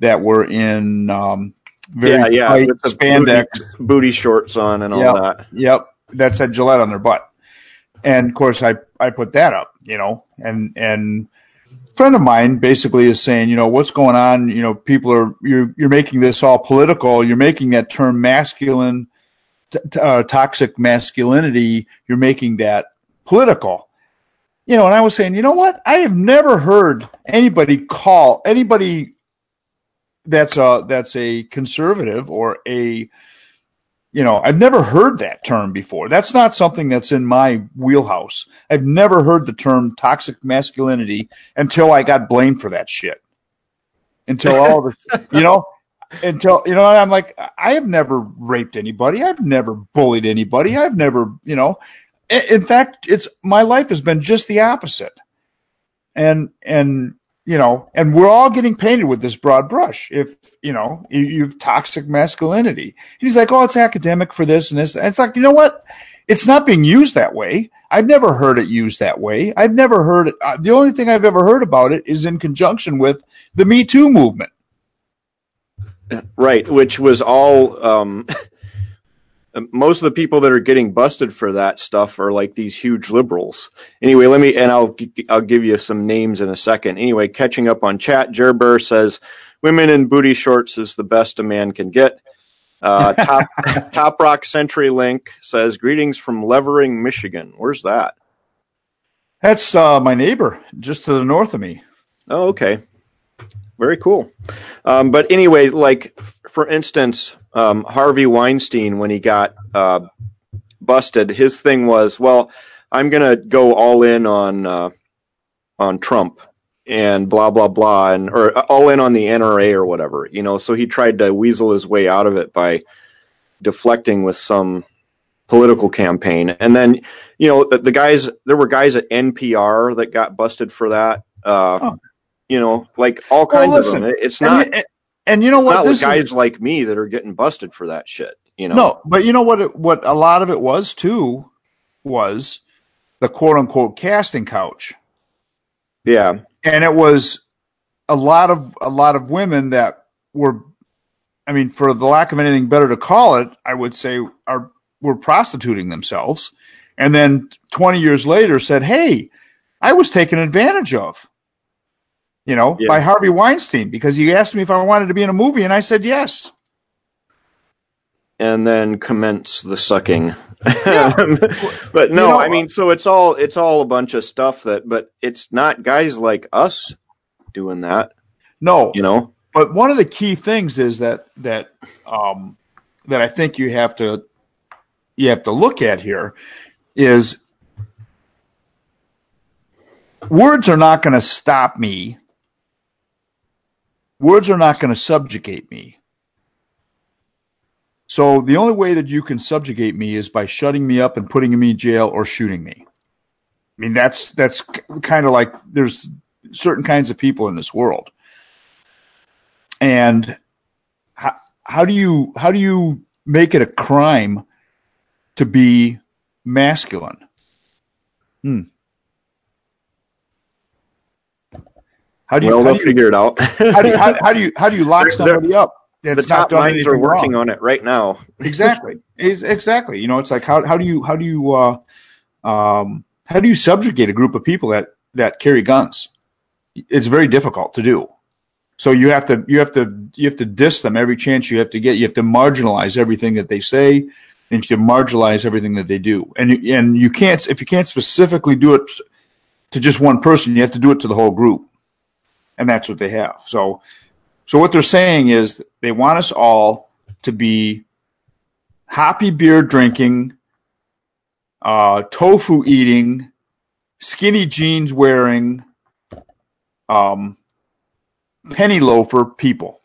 that were in um, very yeah, yeah. spandex. booty, booty shorts on and all Yeah. that. Yep, that said Gillette on their butt. And of course, I I put that up, you know, and and a friend of mine basically is saying, you know, what's going on? You know, people are you're you're making this all political. You're making that term masculine, t- uh, toxic masculinity. You're making that political. You know, and I was saying, you know what? I have never heard anybody call anybody that's a that's a conservative or a you know, I've never heard that term before. That's not something that's in my wheelhouse. I've never heard the term toxic masculinity until I got blamed for that shit. Until all of a, you know, until you know I'm like I have never raped anybody. I've never bullied anybody. I've never you know. In fact, it's my life has been just the opposite. And and you know, and we're all getting painted with this broad brush. If you know, you, you have toxic masculinity. He's like, oh, it's academic for this and this. And it's like, you know what? It's not being used that way. I've never heard it used that way. I've never heard it. Uh, the only thing I've ever heard about it is in conjunction with the Me Too movement. Right, which was all. Um, most of the people that are getting busted for that stuff are like these huge liberals. Anyway, let me and I'll I'll give you some names in a second. Anyway, catching up on chat, Jer Bear says women in booty shorts is the best a man can get. Uh, top Top Rock Century Link says greetings from Levering, Michigan. Where's that? That's uh, my neighbor, just to the north of me. Oh, okay. Very cool. Um, but anyway, like for instance, um, Harvey Weinstein, when he got uh, busted, his thing was, well, I'm gonna go all in on uh, on Trump and blah blah blah, and or all in on the NRA or whatever, you know. So he tried to weasel his way out of it by deflecting with some political campaign, and then you know the, the guys. There were guys at NPR that got busted for that. Uh, Oh. You know, like all kinds listen, of them. It- It's And not. you- and you know what? not This is- guys like me that are getting busted for that shit. You know. No, but you know what? It, what a lot of it was too was the quote unquote casting couch, Yeah. and it was a lot of a lot of women that were, I mean, for the lack of anything better to call it, I would say are were prostituting themselves, and then 20 years later said, "Hey, I was taken advantage of." You know, Yeah. by Harvey Weinstein because he asked me if I wanted to be in a movie, and I said yes. and then commence the sucking. Yeah. but no, You know, I mean, so it's all it's all a bunch of stuff that, but it's not guys like us doing that, No, you know. but one of the key things is that that um, that I think you have to you have to look at here is words are not going to stop me. Words are not going to subjugate me. So the only way that you can subjugate me is by shutting me up and putting me in jail or shooting me. I mean that's that's kind of like there's certain kinds of people in this world. And how, how do you how do you make it a crime to be masculine? Hmm. How do you well, how they'll do you, figure it out. how do you how, how do you how do you lock somebody up the top minds are working wrong? on it right now. exactly. Exactly. You know it's like how how do you how do you uh um how do you subjugate a group of people that that carry guns? It's very difficult to do. So you have to you have to you have to diss them every chance you have to get. You have to marginalize everything that they say and you marginalize everything that they do. And and you can't if you can't specifically do it to just one person you have to do it to the whole group and that's what they have so so what they're saying is they want us all to be hoppy beer drinking, uh, tofu eating, skinny jeans wearing, um, penny loafer people.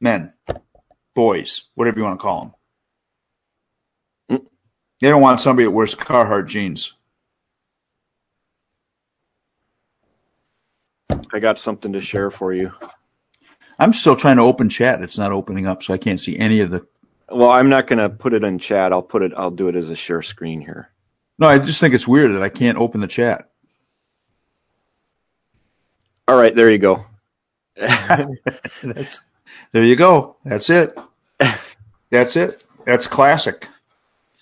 Men, boys, whatever you want to call them. They don't want somebody that wears Carhartt jeans. I got something to share for you. I'm still trying to open chat. It's not opening up, so I can't see any of the. Well, I'm not going to put it in chat. I'll put it. I'll do it as a share screen here. No, I just think it's weird that I can't open the chat. All right, there you go. That's there you go. That's it. That's it. That's classic.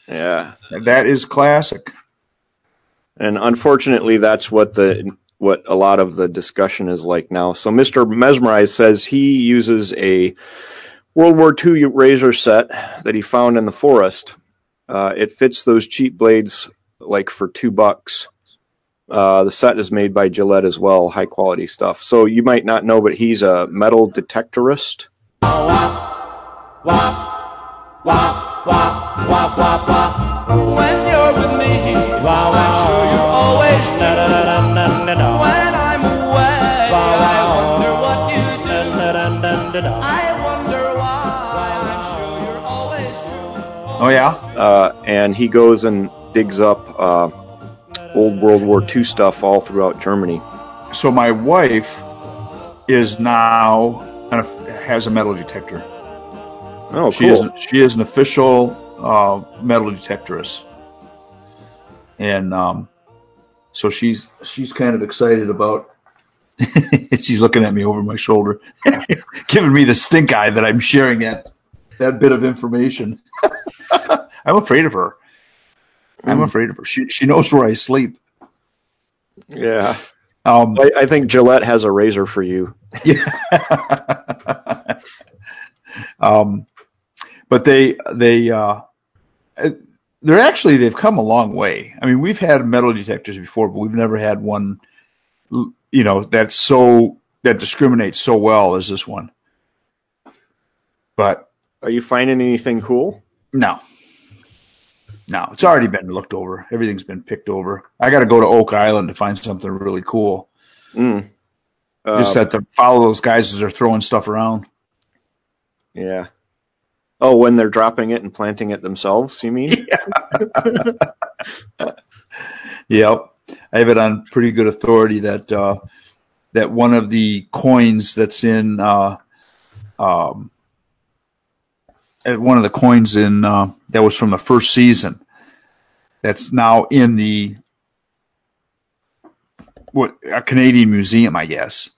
yeah. That is classic. And unfortunately, that's what the what a lot of the discussion is like now. So Mr. Mesmerize says he uses a World War II razor set that he found in the forest. Uh, it fits those cheap blades like for two bucks. Uh, the set is made by Gillette as well, high quality stuff. So you might not know, but he's a metal detectorist when you're with me. Wow, I'm sure you always do. When I'm away, I wonder what you do. I wonder why. I'm sure you're always true. Oh yeah, uh, and he goes and digs up uh, old World War II stuff all throughout Germany. So my wife is now has a metal detector. Oh, She cool. is she is an official uh, metal detectorist, and um, so she's she's kind of excited about. she's looking at me over my shoulder, giving me the stink eye that I'm sharing that that bit of information. I'm afraid of her. I'm Mm. afraid of her. She she knows where I sleep. Yeah, Um, I, I think Gillette has a razor for you. Yeah. um, but they they uh, they're actually they've come a long way. I mean, we've had metal detectors before, but we've never had one, you know, that's so that discriminates so well as this one. But Are you finding anything cool? no, no, it's already been looked over. Everything's been picked over. I got to go to Oak Island to find something really cool. Mm. Uh, Just have to follow those guys as they're throwing stuff around. yeah. Oh, when they're dropping it and planting it themselves, you mean? Yeah. Yep. I have it on pretty good authority that uh, that one of the coins that's in uh, um, uh, one of the coins in uh, that was from the first season that's now in the what a Canadian museum, I guess,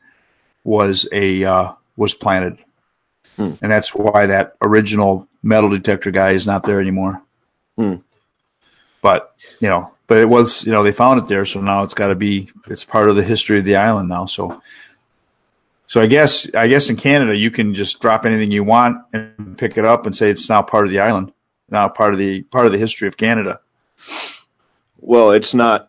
was a uh, was planted, Hmm. and that's why that original metal detector guy is not there anymore. Hmm. But you know, but it was you know they found it there, so now it's got to be it's part of the history of the island now. So, so I guess I guess in Canada you can just drop anything you want and pick it up and say it's now part of the island, now part of the part of the history of Canada. Well, it's not.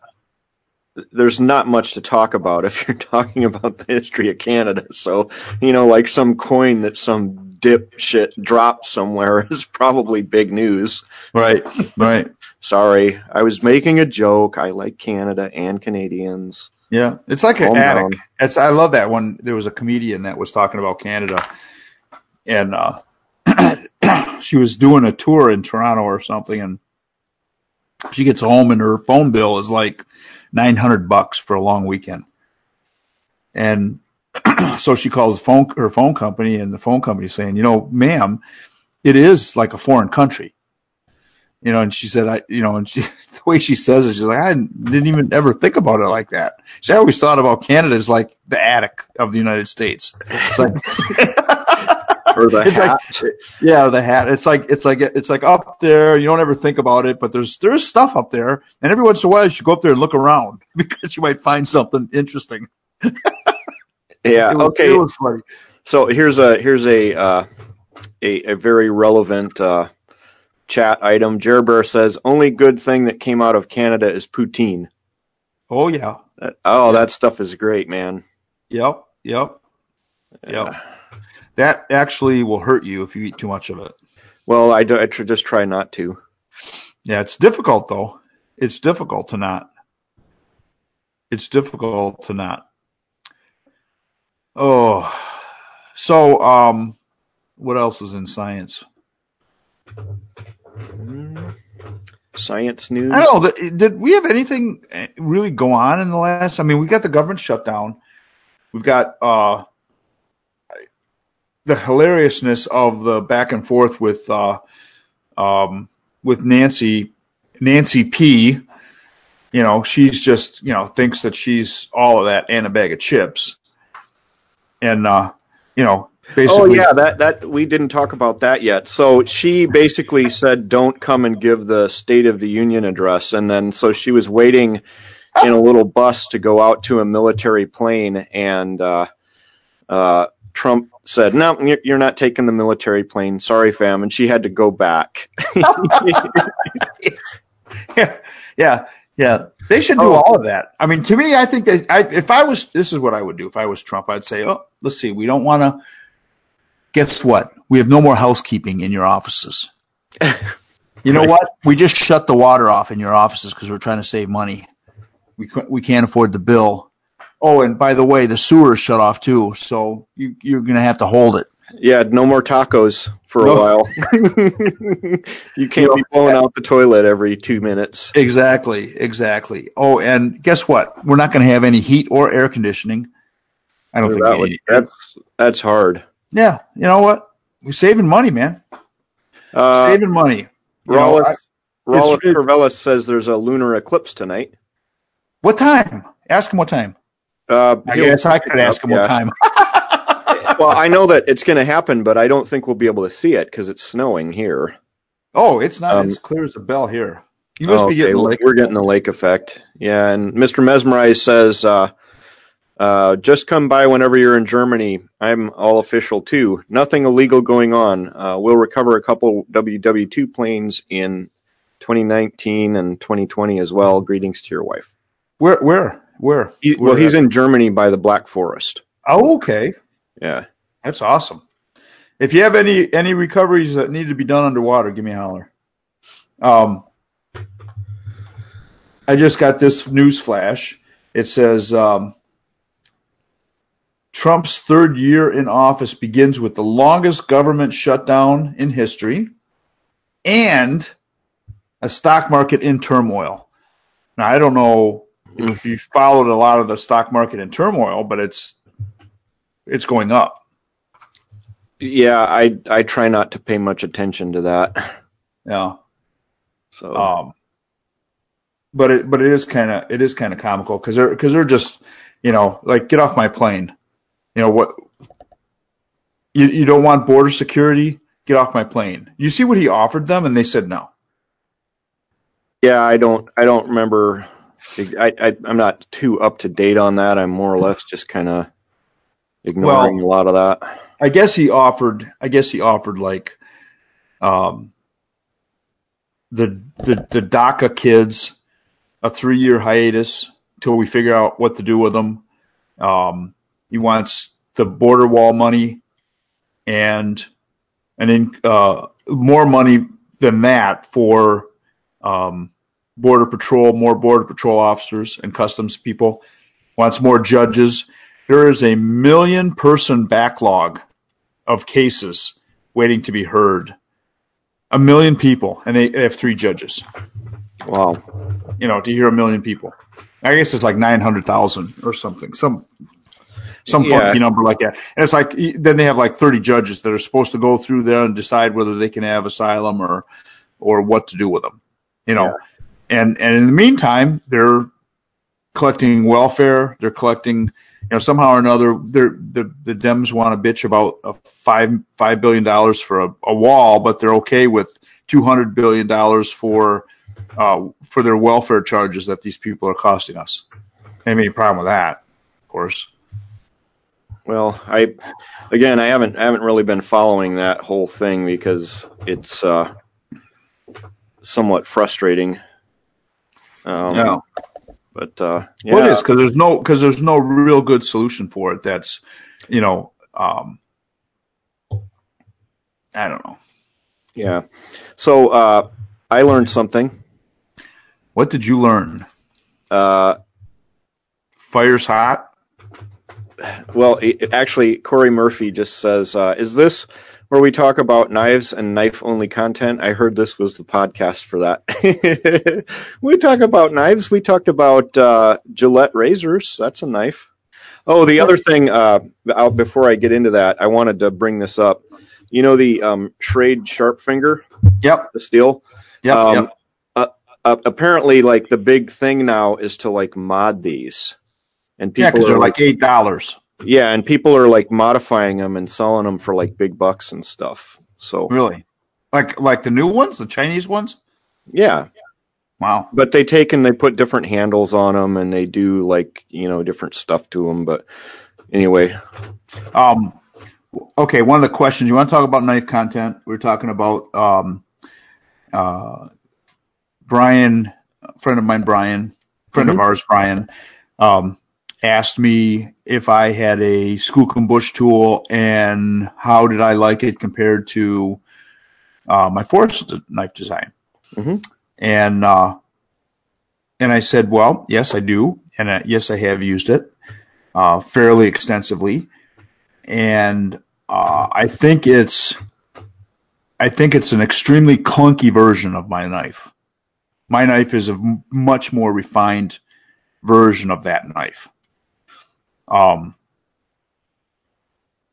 There's not much to talk about if you're talking about the history of Canada. So, you know, like some coin that some dipshit dropped somewhere is probably big news. Right, right. Sorry, I was making a joke. I like Canada and Canadians. Yeah, it's like an Calm attic. It's I love that one. There was a comedian that was talking about Canada, and uh, she was doing a tour in Toronto or something, and she gets home and her phone bill is like nine hundred bucks for a long weekend, and so she calls the phone her phone company, and the phone company saying, you know, ma'am, it is like a foreign country. You know, and she said, I, you know, and she, the way she says it, she's like, I didn't even ever think about it like that. She always thought about Canada as like the attic of the United States. It's like, Or the It's like- yeah, the hat. It's like, it's like, it's like up there. You don't ever think about it, but there's, there's stuff up there. And every once in a while you should go up there and look around because you might find something interesting. yeah. Was, okay. It was funny. So here's a here's a uh, a, a very relevant uh, chat item. Jerbear says only good thing that came out of Canada is poutine. Oh yeah. That- oh, that stuff is great, man. Yep. Yep. Yep. That actually will hurt you if you eat too much of it. Well, I, do, I tr- just try not to. Yeah, it's difficult though. It's difficult to not. It's difficult to not. Oh, so um, what else is in science? Science news. I don't know. Did we have anything eh, really go on in the last? I mean, we got the government shutdown. We've got uh, the hilariousness of the back and forth with uh, um, with Nancy Nancy P. You know, she's just you know thinks that she's all of that and a bag of chips, and uh, you know Basically. Oh yeah, that that we didn't talk about that yet. So she basically said, "Don't come and give the State of the Union address," and then so she was waiting in a little bus to go out to a military plane, and uh, uh, Trump said, "No, you're- not taking the military plane. Sorry, fam," and she had to go back. yeah, yeah, yeah. They should do Oh. all of that. I mean, to me, I think that I, if I was, this is what I would do. If I was Trump, I'd say, oh, let's see, we don't want to. Guess what? We have no more housekeeping in your offices. You know what? We just shut the water off in your offices because we're trying to save money. We we can't afford the bill. Oh, and by the way, the sewer is shut off too, so you, you're going to have to hold it. Yeah, no more tacos for a No. while. you can't No. be blowing out the toilet every two minutes. Exactly, exactly. Oh, and guess what? We're not going to have any heat or air conditioning. I don't think that would, that's that's hard. Yeah, you know what? We're saving money, man. Uh, saving money. Rollis, Rollis says there's a lunar eclipse tonight. what time? Ask him what time. Uh, I guess I could ask him yeah. what time. Well, I know that it's going to happen, but I don't think we'll be able to see it because it's snowing here. Oh, it's not Um, as clear as a bell here. You must Oh, be getting okay. like We're getting the lake effect. Yeah, and Mr. Mesmerize says, uh, uh, just come by whenever you're in Germany. I'm all official too. Nothing illegal going on. Uh, we'll recover a couple WW2 planes in 2019 and 2020 as well. Greetings to your wife. where where where? He, Where well, he's in Germany by the Black Forest. Oh, okay. Yeah. That's awesome. If you have any any recoveries that need to be done underwater, give me a holler. Um, I just got this news flash. It says um, Trump's third year in office begins with the longest government shutdown in history and a stock market in turmoil. Now I don't know if you followed a lot of the stock market in turmoil, but it's it's going up. Yeah, I I try not to pay much attention to that. Yeah. So Um, but it but it is kind of it is kind of comical because they're because they're just you know like get off my plane, you know what you you don't want border security get off my plane. You see what he offered them and they said no. Yeah, I don't. I don't remember. I, I I'm not too up to date on that. I'm more or less just kind of ignoring a lot of that. I guess he offered I guess he offered like um the the the DACA kids a three year hiatus till we figure out what to do with them. Um, he wants the border wall money and and then uh, more money than that for um, border patrol, more border patrol officers and customs people. Wants more judges. There is a million person backlog of cases waiting to be heard. A million people, and they, they have three judges. Wow. You know, to hear a million people. I guess it's like nine hundred thousand or something. Some some Yeah. funky number like that. And it's like then they have like thirty judges that are supposed to go through there and decide whether they can have asylum or or what to do with them. You know, and and in the meantime, they're collecting welfare. They're collecting, you know, somehow or another. The the Dems want to bitch about a five five billion dollars for a, a wall, but they're okay with two hundred billion dollars for uh, for their welfare charges that these people are costing us. Any problem with that, of course. Well, I again, I haven't I haven't really been following that whole thing because it's uh, somewhat frustrating. Um, Yeah. But uh, yeah, Well, it is because there's no because there's no real good solution for it. That's you know, um, I don't know. yeah. So uh, I learned something. What did you learn? Uh, Fire's hot. Well, it, actually, Corey Murphy just says, uh, "Is this where we talk about knives and knife-only content?" I heard this was the podcast for that. we talk about knives. We talked about uh, Gillette razors. That's a knife. Oh, the other thing. Uh, before I get into that, I wanted to bring this up. You know the um, Schrade Sharpfinger, Yep. the steel. Yep. Um, yep. Uh, apparently, like the big thing now is to like mod these, and Yeah, people because are they're like like eight dollars. yeah, and people are like modifying them and selling them for like big bucks and stuff. So Really? Like like the new ones, the Chinese ones? yeah, Wow. but they take and they put different handles on them and they do like you know different stuff to them. But anyway, Um, okay, one of the questions you want to talk about knife content? We're talking about um, uh, Brian, friend of mine, Brian, friend of ours, Brian, um, asked me if I had a Skookum Bush tool and how did I like it compared to uh, my forest knife design. Mhm. And uh, and I said, well, yes, I do, and uh, yes, I have used it uh, fairly extensively. And uh, I think it's I think it's an extremely clunky version of my knife. My knife is a m- much more refined version of that knife. Um,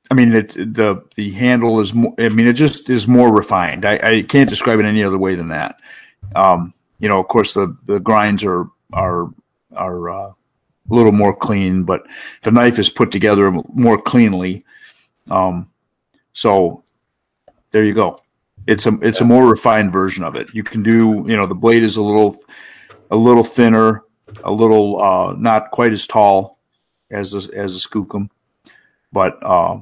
I mean, it, the the handle is more. I mean, it just is more refined. I, I can't describe it any other way than that. Um, you know, of course, the the grinds are are are uh, a little more clean, but the knife is put together more cleanly. Um, so there you go. It's a it's a more refined version of it. You can do you know the blade is a little a little thinner, a little uh, not quite as tall as a, as a skookum, but uh,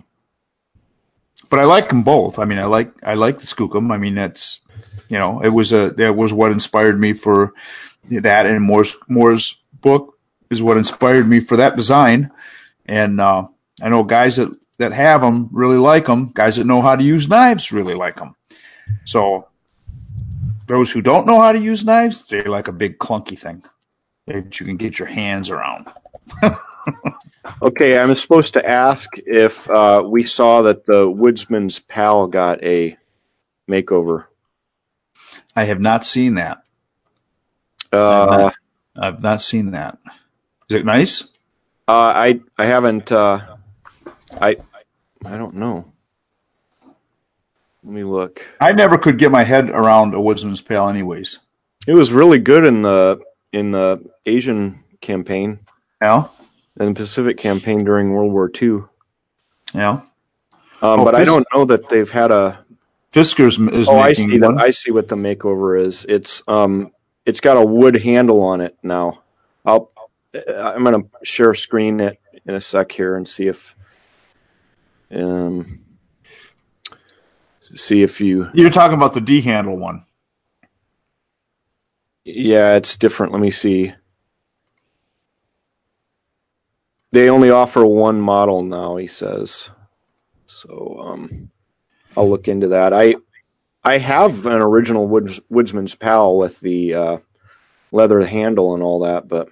but I like them both. I mean, I like I like the skookum. I mean, that's you know it was a that was what inspired me for that, and Mors's Mors's book is what inspired me for that design. And uh, I know guys that that have them really like them. Guys that know how to use knives really like them. So those who don't know how to use knives, they like a big clunky thing that you can get your hands around. Okay, I'm supposed to ask if uh, we saw that the Woodsman's Pal got a makeover. I have not seen that. Uh, I've not seen that. Is it nice? uh, I I haven't. Uh, I I don't know. Let me look. I never could get my head around a Woodsman's Pal, anyways. It was really good in the in the Asian campaign Yeah, and the Pacific campaign during World War II. yeah. Um, Oh, but I don't know that they've had a. Fiskars is Oh, I see that. one. I see what the makeover is. It's um, it's got a wood handle on it now. I'll. I'm gonna share screen it in a sec here and see if. Um. See if you. You're talking about the D handle one. Yeah, it's different. Let me see. They only offer one model now, he says. So um, I'll look into that. I I have an original Woods, Woodsman's Pal with the uh, leather handle and all that, but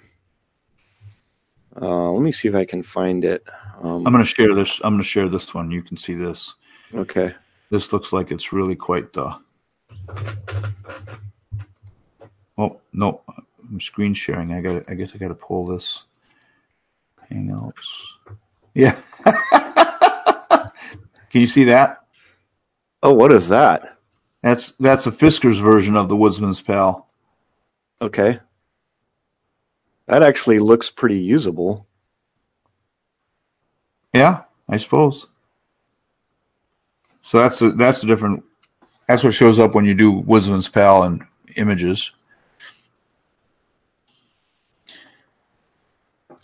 uh, let me see if I can find it. Um, I'm going to share this. I'm going to share this one. You can see this. okay. This looks like it's really quite the. Oh no, I'm screen sharing. I got. I guess I got to pull this. Hangouts. Yeah. Can you see that? Oh, what is that? That's that's a Fiskars version of the Woodsman's Pal. Okay. That actually looks pretty usable. Yeah, I suppose. So that's a, that's a different. That's what shows up when you do Woodsman's Pal and images.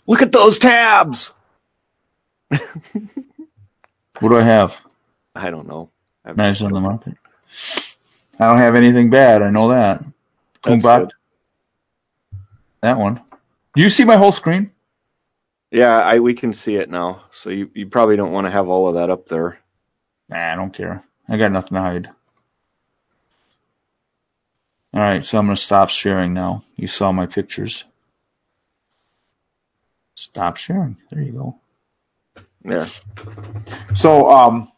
Look at those tabs. What do I have? I don't know. I've- Knives on the market. I don't have anything bad. I know that. Good. that one. Do you see my whole screen? Yeah, I we can see it now. So you, you probably don't want to have all of that up there. Nah, I don't care. I got nothing to hide. All right, so I'm going to stop sharing now. You saw my pictures. Stop sharing. There you go. There. So, um,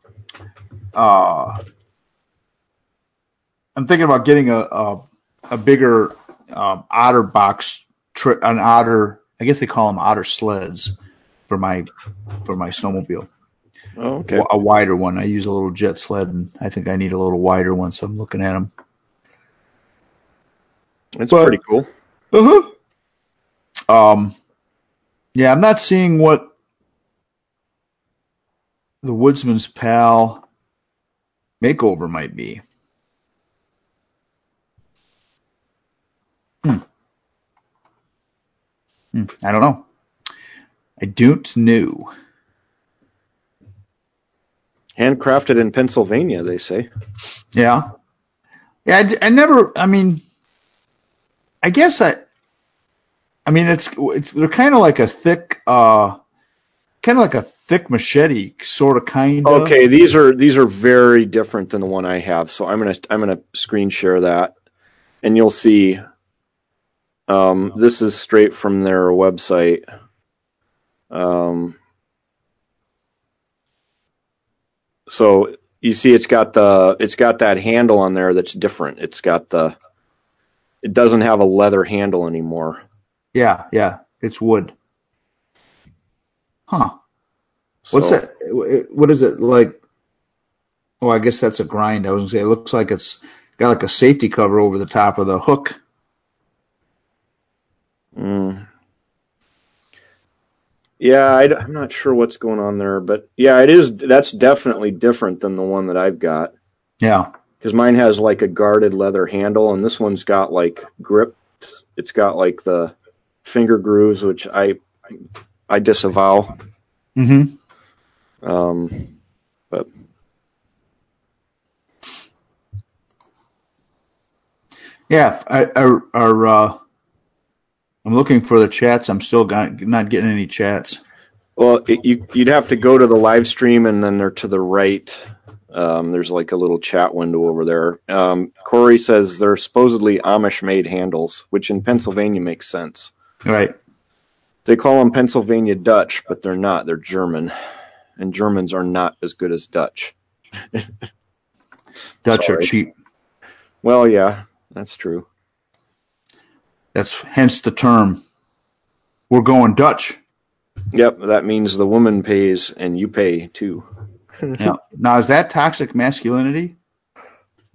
uh, I'm thinking about getting a a, a bigger um, otter box, tri- an otter. I guess they call them otter sleds for my for my snowmobile. Oh, okay. A wider one. I use a little jet sled, and I think I need a little wider one. So I'm looking at them. It's pretty cool. Uh huh. Um, yeah, I'm not seeing what the Woodsman's Pal makeover might be. Hmm. Hmm, I don't know. I don't know. Handcrafted in Pennsylvania, they say. Yeah. Yeah, I, I never, I mean, I guess I, I mean, it's, it's, they're kind of like a thick, uh, kind of like a thick machete, sort of, kind of. Okay, these are these are very different than the one I have. So I'm gonna I'm gonna screen share that, and you'll see. Um, this is straight from their website. Um, So you see, it's got the it's got that handle on there that's different. It's got the it doesn't have a leather handle anymore. Yeah, yeah, it's wood. Huh. What's So- that? What is it like? Oh, I guess that's a grind. I was gonna say it looks like it's got like a safety cover over the top of the hook. Mm. Yeah, I, am not sure what's going on there, but yeah, it is. That's definitely different than the one that I've got Yeah. because mine has like a guarded leather handle, and this one's got like grip. It's got like the finger grooves, which I I disavow. Mm-hmm. Um, but Yeah. I, I, our, uh, I'm looking for the chats. I'm still got, not getting any chats. well, it, you you'd have to go to the live stream, and then they're to the right. Um, there's like a little chat window over there. Um, Corey says they're supposedly Amish-made handles, which in Pennsylvania makes sense. Right. They call them Pennsylvania Dutch, but they're not. They're German, and Germans are not as good as Dutch. Dutch are cheap. Well, yeah, that's true. That's hence the term. We're going Dutch. Yep, that means the woman pays and you pay too. Yeah. Now is that toxic masculinity?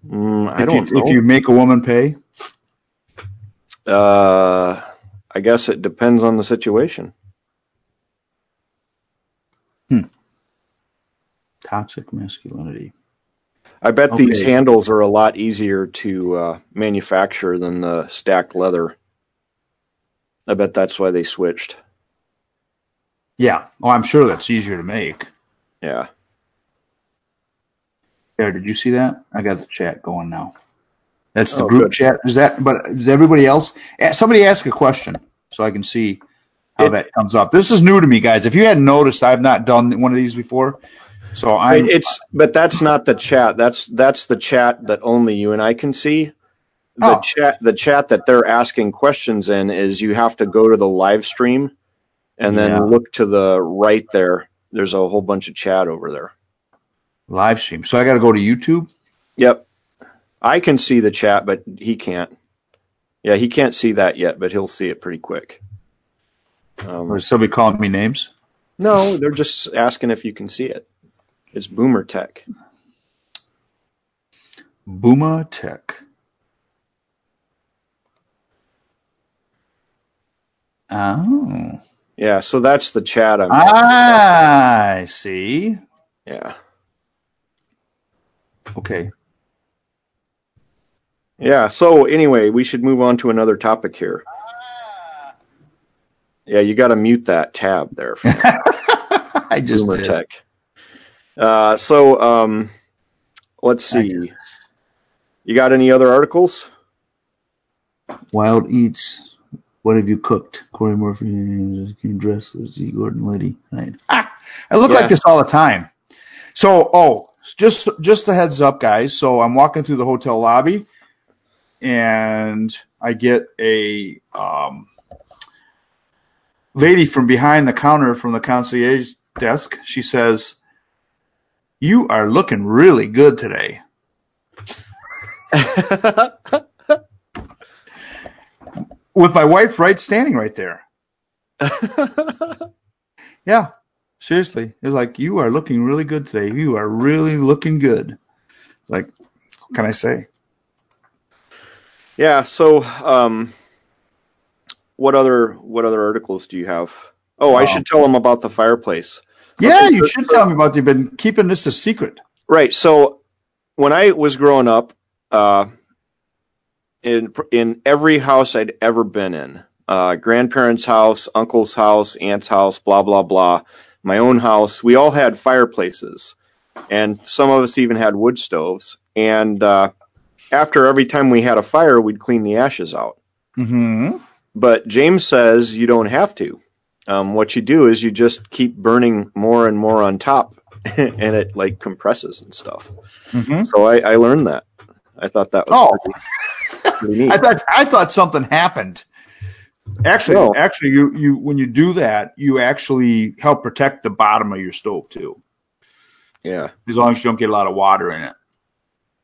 Mm, I If don't you, know. If you make a woman pay. Uh, I guess it depends on the situation. Toxic masculinity. I bet these handles are a lot easier to uh, manufacture than the stacked leather. I bet that's why they switched. Yeah. Oh, I'm sure that's easier to make. Yeah. There, did you see that? I got the chat going now. That's the Oh, group good. chat. Is that? But is everybody else? Somebody ask a question so I can see how It- that comes up. This is new to me, guys. If you hadn't noticed, I've not done one of these before. So I'm. It's but that's not the chat. That's that's the chat that only you and I can see. The Oh. chat the chat that they're asking questions in is you have to go to the live stream and then Yeah. look to the right there. There's a whole bunch of chat over there. live stream. So I got to go to YouTube. Yep. I can see the chat, but he can't. Yeah, he can't see that yet, but he'll see it pretty quick. Um, Or somebody calling me names? no, they're just asking if you can see it. It's Boomer Tech. Booma Tech. Oh, Yeah, so that's the chat I'm. I see. Yeah. Okay. Yeah. So anyway, we should move on to another topic here. Yeah, you got to mute that tab there. I just Boomer did. Tech. Uh, so um, let's see. You got any other articles? Wild Eats. What have you cooked? Corey Murphy can you dress as G. Gordon Liddy. Right. Ah, I look Yeah. like this all the time. So, oh, just just a heads up, guys. So I'm walking through the hotel lobby, and I get a um, lady from behind the counter from the concierge desk. She says, "You are looking really good today." With my wife right standing right there. Yeah, seriously. It's like you are looking really good today. You are really looking good. Like, what can I say? Yeah. So um, what other what other articles do you have? Oh, I Um, should tell them about the fireplace. Yeah, Okay, you should tell me about. You've been keeping this a secret. Right. So when I was growing up, uh, in in every house I'd ever been in, uh, grandparents' house, uncle's house, aunt's house, blah blah blah, my own house, we all had fireplaces, and some of us even had wood stoves. And uh, after every time we had a fire, we'd clean the ashes out. Mm-hmm. But James says you don't have to. Um, what you do is you just keep burning more and more on top, and it like compresses and stuff. Mm-hmm. So I, I learned that. I thought that was Oh. pretty, pretty neat. I thought I thought something happened. Actually, No. actually, you you when you do that, you actually help protect the bottom of your stove too. Yeah. as long as you don't get a lot of water in it.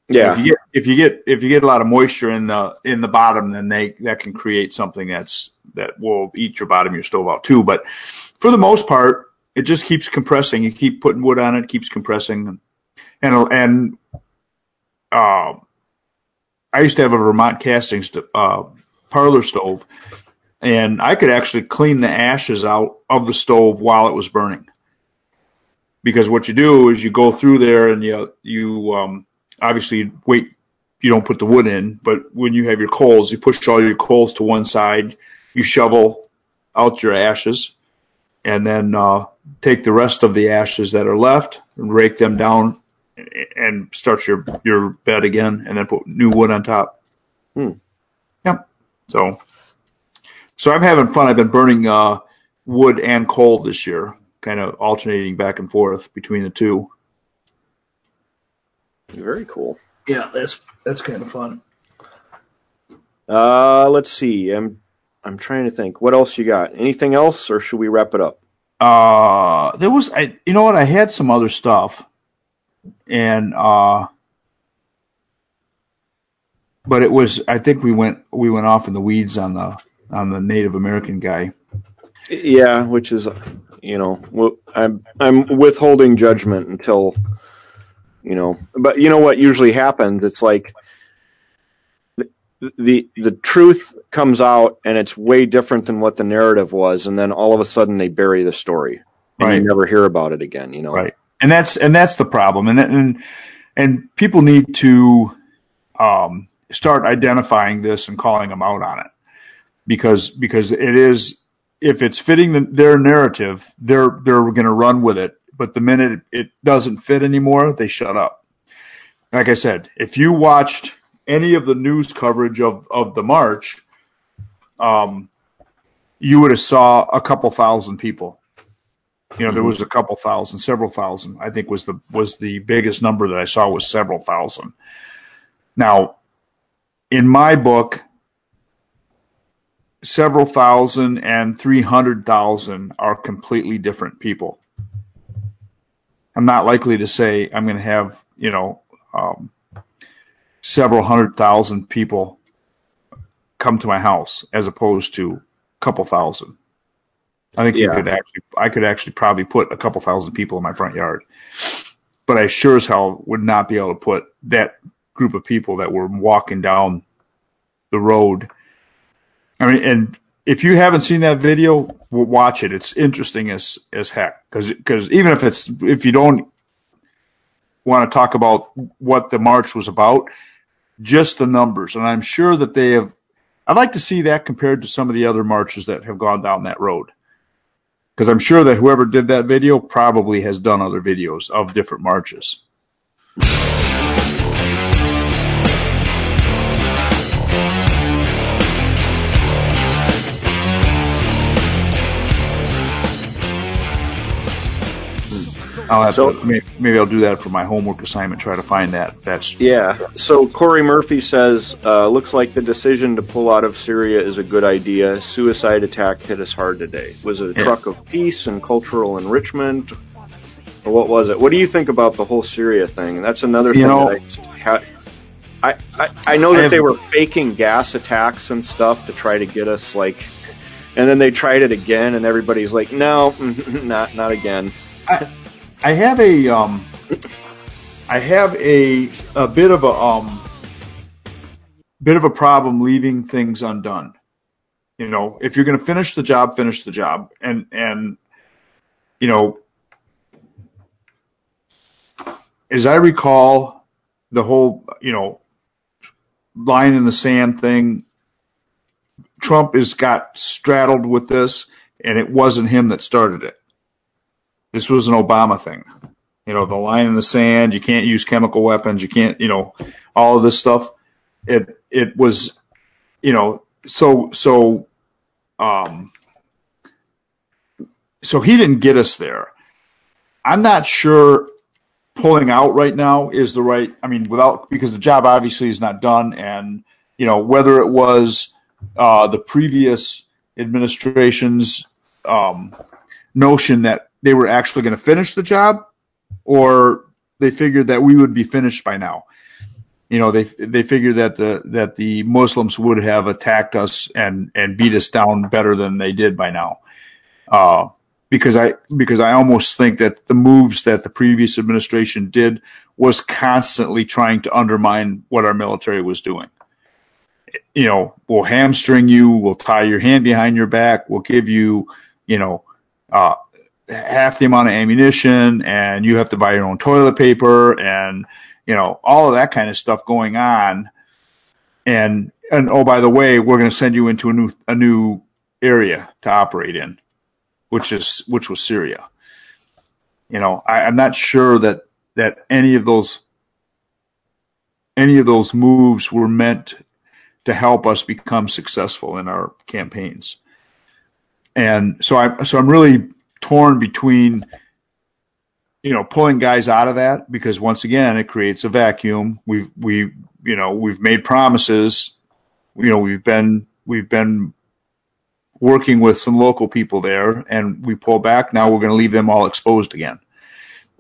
If Yeah. you get if you get if you get a lot of moisture in the in the bottom, then they that can create something that's that will eat your bottom of your stove out too. But for the most part, it just keeps compressing. You keep putting wood on it, keeps compressing, and and uh, I used to have a Vermont casting st- uh, parlor stove, and I could actually clean the ashes out of the stove while it was burning. Because what you do is you go through there and you you um, obviously wait you don't put the wood in, but when you have your coals, you push all your coals to one side, you shovel out your ashes, and then uh, take the rest of the ashes that are left and rake them down and start your your bed again, and then put new wood on top. Hmm. Yep. So, so I'm having fun. I've been burning uh, wood and coal this year, kind of alternating back and forth between the two. Very cool. Yeah, that's that's kind of fun. Uh, let's see. I'm I'm trying to think. What else you got? Anything else, or should we wrap it up? Uh, there was, I, you know what? I had some other stuff, and uh, but it was. I think we went we went off in the weeds on the on the Native American guy. Yeah, which is, you know, I'm I'm withholding judgment until, you know, but you know what usually happens? It's like the the, the truth comes out and it's way different than what the narrative was, and then all of a sudden they bury the story and Right. you never hear about it again. You know, Right. And that's and that's the problem. And and and people need to um, start identifying this and calling them out on it because because it is if it's fitting the, their narrative, they're they're going to run with it. But the minute it doesn't fit anymore, they shut up. Like I said, if you watched any of the news coverage of of the march, um, you would have saw a couple thousand people. You know, there was a couple thousand, several thousand. I think was the was the biggest number that I saw was several thousand. Now, in my book, several thousand and three hundred thousand are completely different people. I'm not likely to say I'm going to have you know um, several hundred thousand people come to my house as opposed to a couple thousand. I think you Yeah. could actually, I could actually probably put a couple thousand people in my front yard, but I sure as hell would not be able to put that group of people that were walking down the road. I mean, and if you haven't seen that video, watch it. It's interesting as as heck because because even if it's if you don't want to talk about what the march was about, just the numbers, and I'm sure that they have. I'd like to see that compared to some of the other marches that have gone down that road. Because I'm sure that whoever did that video probably has done other videos of different marches. I'll have So- to, may- maybe I'll do that for my homework assignment. Try to find that. That's Yeah. So Corey Murphy says, uh, looks like the decision to pull out of Syria is a good idea. Suicide attack hit us hard today. Was it a Yeah. truck of peace and cultural enrichment? Or what was it? What do you think about the whole Syria thing? That's another You thing know- that I just I, I, I know I that have- they were faking gas attacks and stuff to try to get us like, and then they tried it again, and everybody's like, no, not not again. I have a um, I have a a bit of a um, bit of a problem leaving things undone. You know, if you're going to finish the job, finish the job, and and you know, as I recall, the whole you know line in the sand thing. Trump has got straddled with this, and it wasn't him that started it. This was an Obama thing. You know, the line in the sand, you can't use chemical weapons, you can't, you know, all of this stuff. It, it was, you know, so, so, um, so he didn't get us there. I'm not sure pulling out right now is the right, I mean, without, because the job obviously is not done and, you know, whether it was, uh, the previous administration's, um, notion that they were actually going to finish the job or they figured that we would be finished by now. You know, they they figured that the that the Muslims would have attacked us and and beat us down better than they did by now. Uh, because I because I almost think that the moves that the previous administration did was constantly trying to undermine what our military was doing. You know, we'll hamstring you, we'll tie your hand behind your back, we'll give you, you know, uh, half the amount of ammunition, and you have to buy your own toilet paper, and you know, all of that kind of stuff going on. And and oh, by the way, we're going to send you into a new a new area to operate in which is which was Syria. You know, I, I'm not sure that that any of those any of those moves were meant to help us become successful in our campaigns. And so I so I'm really torn between you know pulling guys out of that because once again it creates a vacuum. We've we you know we've made promises. You know we've been we've been working with some local people there and we pull back. Now we're going to leave them all exposed again.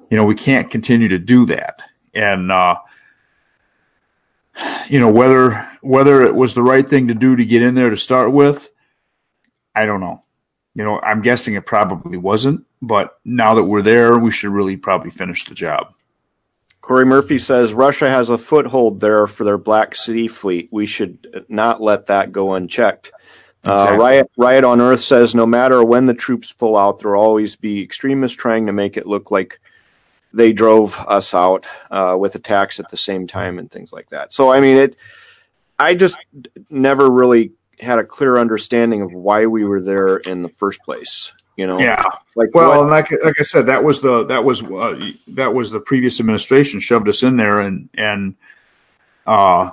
You know, we can't continue to do that. And, uh, you know, whether, whether it was the right thing to do to get in there to start with, I don't know. You know, I'm guessing it probably wasn't, but now that we're there, we should really probably finish the job. Corey Murphy says Russia has a foothold there for their Black Sea fleet. We should not let that go unchecked. Exactly. Uh, Riot, Riot on Earth says no matter when the troops pull out, there'll always be extremists trying to make it look like they drove us out uh, with attacks at the same time and things like that. So I mean, it. I just never really had a clear understanding of why we were there in the first place. You know, Yeah. like Well, what- and like like I said, that was the that was uh, that was the previous administration shoved us in there and and uh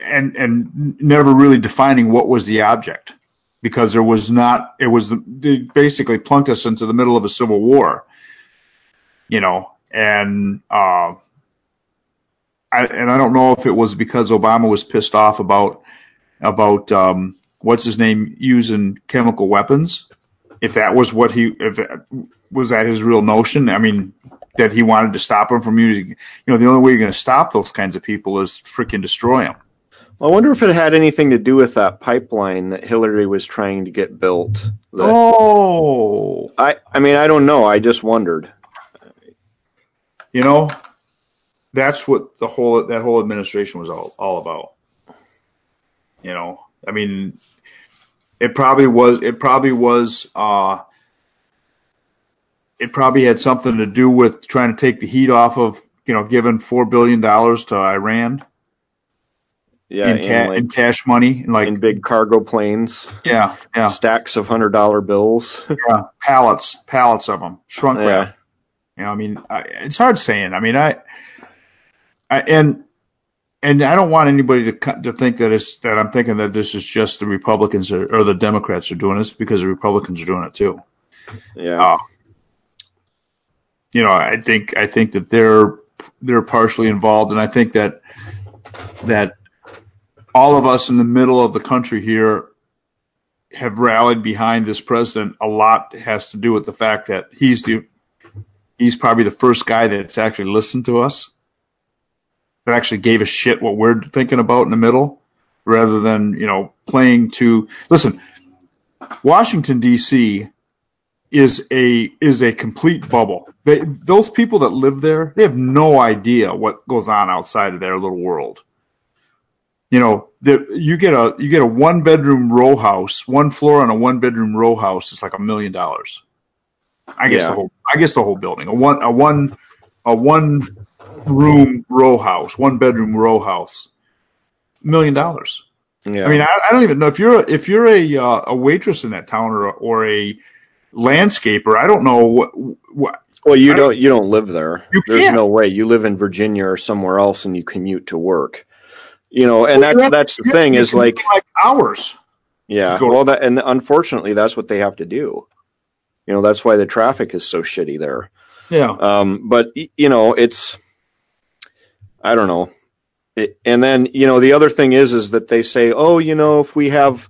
and and never really defining what was the object because there was not it was they basically plunked us into the middle of a civil war, you know, and uh I and I don't know if it was because Obama was pissed off about about um what's his name using chemical weapons if that was what he if was that his real notion i mean that he wanted to stop him from using you know the only way you're going to stop those kinds of people is freaking destroy them I wonder if it had anything to do with that pipeline that Hillary was trying to get built. That, oh I, I mean, I don't know. I just wondered. you know that's what the whole that whole administration was all, all about you know i mean it probably was it probably was uh it probably had something to do with trying to take the heat off of you know giving four billion dollars to iran Yeah, in, in, ca- like, in cash money, and like in big cargo planes, yeah, yeah, stacks of hundred dollar bills. yeah, pallets, pallets of them, shrunk Yeah. wrap. You know, I mean, I, it's hard saying. I mean, I, I and and I don't want anybody to to think that it's that I'm thinking that this is just the Republicans or, or the Democrats are doing this because the Republicans are doing it too. yeah, Uh, you know, I think I think that they're they're partially involved, and I think that that all of us in the middle of the country here have rallied behind this president. A lot has to do with the fact that he's the he's probably the first guy that's actually listened to us, that actually gave a shit what we're thinking about in the middle, rather than you know playing to listen. Washington D.C is a is a complete bubble. They, those people that live there, they have no idea what goes on outside of their little world. You know, the, you get a you get a one bedroom row house, one floor on a one bedroom row house is like a million dollars. I guess Yeah. the whole I guess the whole building. A one a one a one room row house, one bedroom row house, million dollars. yeah. I mean, I, I don't even know if you're a, if you're a uh, a waitress in that town or a, or a landscaper. I don't know what what. well, you don't- don't you don't live there. There's no way. You live in Virginia or somewhere else, and you commute to work. You know, and Well, you that's that's the thing is like like hours. Yeah, well, that and unfortunately, that's what they have to do. You know, that's why the traffic is so shitty there. Yeah, Um, but you know, it's I don't know. It, and then you know, the other thing is, is that they say, oh, you know, if we have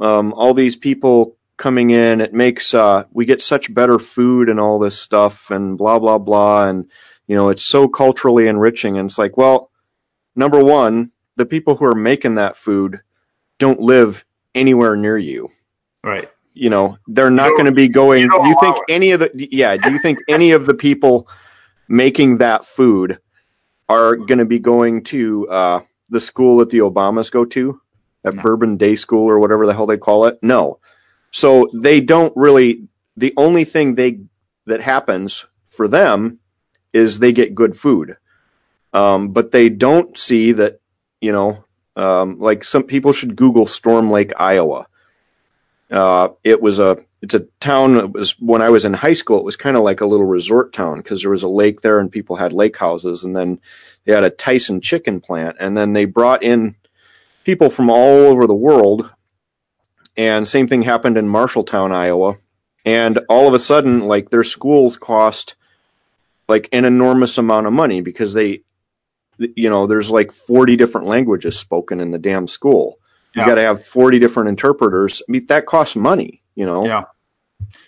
um, all these people coming in. It makes uh, we get such better food and all this stuff and blah blah blah. And you know, it's so culturally enriching. And it's like, well, number one, the people who are making that food don't live anywhere near you. Right. You know, they're not going to be going. you don't you think it. any of the yeah? Do you think any of the people making that food are going to be going to uh, the school that the Obamas go to, that No. Bourbon Day School or whatever the hell they call it? No. So they don't really. The only thing they that happens for them is they get good food, um, but they don't see that. You know, um, like some people should Google Storm Lake, Iowa. Uh, it was a it's a town that was when I was in high school. It was kind of like a little resort town because there was a lake there and people had lake houses, and then they had a Tyson chicken plant, and then they brought in people from all over the world. And same thing happened in Marshalltown, Iowa, and all of a sudden, like their schools cost like an enormous amount of money because they, you know, there's like 40 different languages spoken in the damn school. You Yeah. got to have 40 different interpreters. I mean, that costs money, you know. Yeah.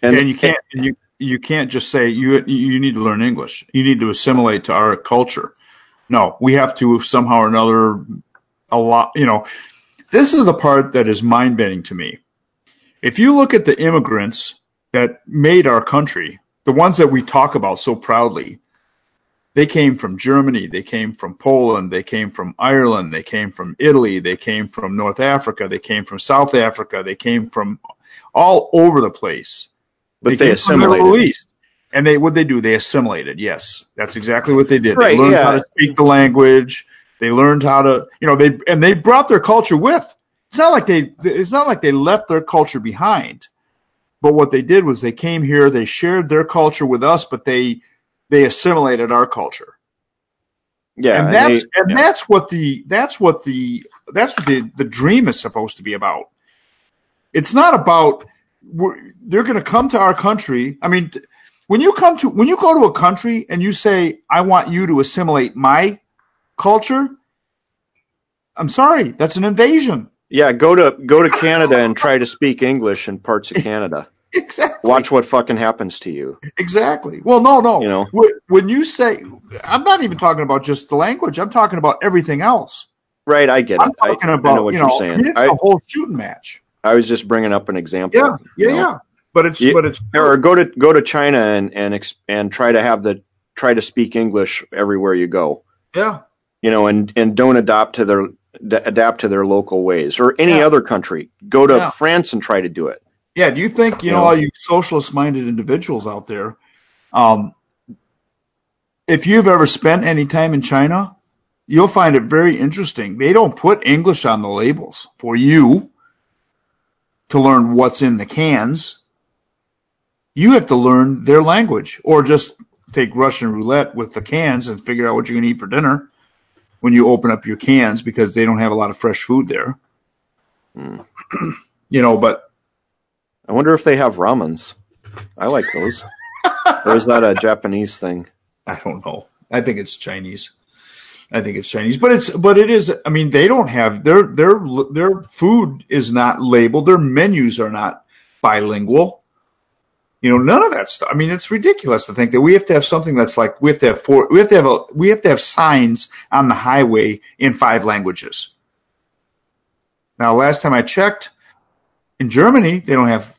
And, And, you can't and you you can't just say you you need to learn English. You need to assimilate to our culture. No, we have to somehow or another a lot. You know, this is the part that is mind bending to me. If you look at the immigrants that made our country, the ones that we talk about so proudly, they came from Germany, they came from Poland, they came from Ireland, they came from Italy, they came from North Africa, they came from South Africa, they came from all over the place. but they came from the Middle assimilated. East. And they what they do? They assimilated. Yes, that's exactly what they did. Right, they learned yeah. how to speak the language. They learned how to, you know, they and they brought their culture with. It's not like they. It's not like they left their culture behind. But what they did was they came here. They shared their culture with us, but they they assimilated our culture. Yeah, and and that's they- and yeah. that's what the that's what the that's what the the dream is supposed to be about. It's not about they're going to come to our country. I mean, when you come to when you go to a country and you say, "I want you to assimilate my culture," I'm sorry, that's an invasion. yeah. Go to go to Canada and try to speak English in parts of Canada. Exactly. Watch what fucking happens to you. Exactly. Well, no, no. You know. When you say, I'm not even talking about just the language. I'm talking about everything else. Right, I get it. I'm talking I, about I know what you you're know, saying. It's I, a whole shooting match. I was just bringing up an example. Yeah, you yeah, know. yeah. But it's Yeah, but it's Or go to go to China and and and try to have the try to speak English everywhere you go. yeah. You know, and and don't adopt to their adapt to their local ways or any Yeah. other country. Go to Yeah. France and try to do it. Yeah, do you think, you You know, know? all you socialist minded individuals out there, um, if you've ever spent any time in China, you'll find it very interesting. They don't put English on the labels for you to learn what's in the cans. You have to learn their language or just take Russian roulette with the cans and figure out what you're going to eat for dinner when you open up your cans because they don't have a lot of fresh food there. Mm. You know, but I wonder if they have ramens. I like those. or is that a Japanese thing? I don't know. I think it's Chinese. I think it's Chinese, but it's but it is. I mean, they don't have their their their food is not labeled. Their menus are not bilingual. You know, none of that stuff. I mean, it's ridiculous to think that we have to have something that's like we have to have four. We have to have a we have to have signs on the highway in five languages. Now, last time I checked, in Germany they don't have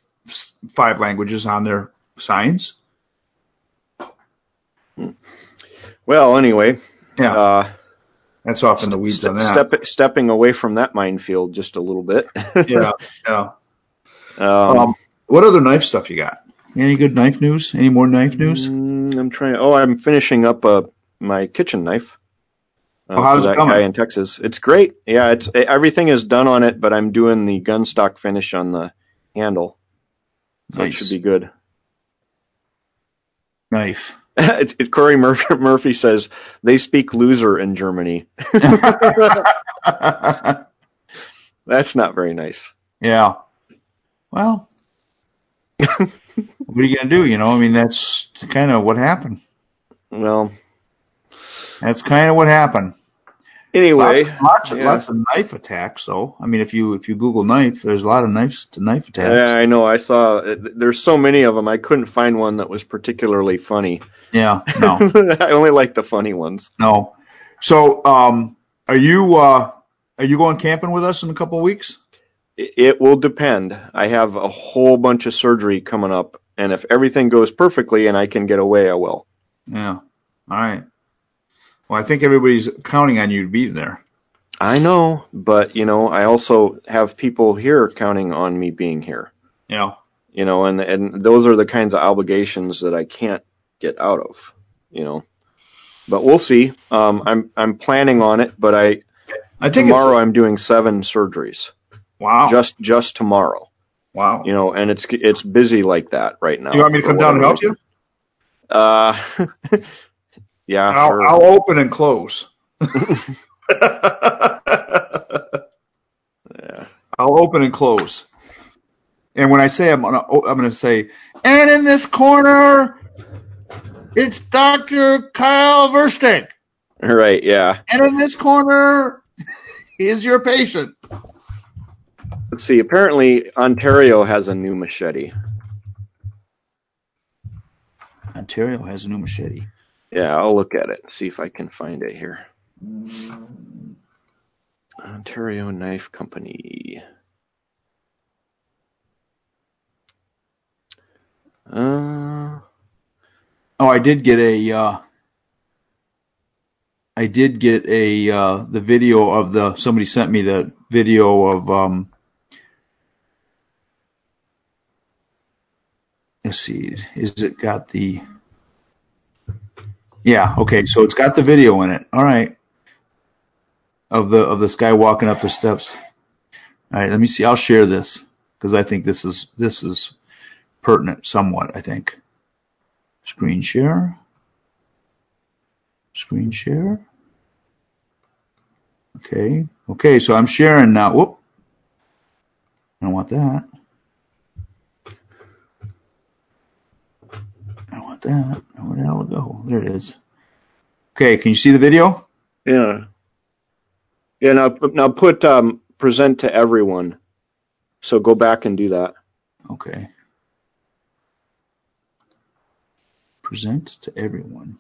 five languages on their signs. Well, anyway, Yeah, uh, that's off in the weeds on that. step, stepping away from that minefield just a little bit. yeah, yeah. um, Um, what other knife stuff you got? Any good knife news? Any more knife news? mm, I'm trying. Oh, I'm finishing up uh, my kitchen knife. Uh, Oh, how's for it that coming? guy in Texas. It's great. Yeah, it's everything is done on it, but I'm doing the gun stock finish on the handle, so it Nice. should be good. Knife. it, it, Corey Murphy, Murphy says they speak loser in Germany. That's not very nice. yeah. Well, what are you gonna do? You know, I mean, that's kind of what happened. Well, That's kind of what happened. Anyway, lots, lots, yeah. lots of knife attacks. though. I mean, if you if you Google knife, there's a lot of knives to knife attacks. Yeah, I know. I saw. uh, There's so many of them. I couldn't find one that was particularly funny. Yeah, no, I only like the funny ones. no. So, um, are you uh, are you going camping with us in a couple of weeks? It will depend. I have a whole bunch of surgery coming up, and if everything goes perfectly and I can get away, I will. Yeah. All right. Well, I think everybody's counting on you to be there. I know, but you know, I also have people here counting on me being here. Yeah. You know, and and those are the kinds of obligations that I can't get out of. You know, but we'll see. Um, I'm I'm planning on it, but I I think tomorrow I'm doing seven surgeries wow. just just tomorrow. wow. You know, and it's it's busy like that right now. Do you want me to come down and help you? Uh, yeah, I'll, sure. I'll open and close. Yeah. I'll open and close. And when I say I'm gonna, oh, I'm gonna say, and in this corner, it's Doctor Kyle Verstick. Right, yeah. And in this corner is your patient. Let's see. Apparently, Ontario has a new machete. Ontario has a new machete. Yeah, I'll look at it. See if I can find it here. Ontario Knife Company. Uh, Oh, I did get a. Uh, I did get a uh, the video of the somebody sent me the video of um. Let's see, is it got the? Yeah, okay, so it's got the video in it. All right. Of the of this guy walking up the steps. All right, let me see. I'll share this because I think this is this is pertinent somewhat. I think. Screen share. Screen share. Okay. Okay, so I'm sharing now. Whoop. I don't want that. That. Where the hell it go? There it is. Okay, can you see the video? yeah. Yeah, now, now put um, present to everyone. So go back and do that. Okay. Present to everyone.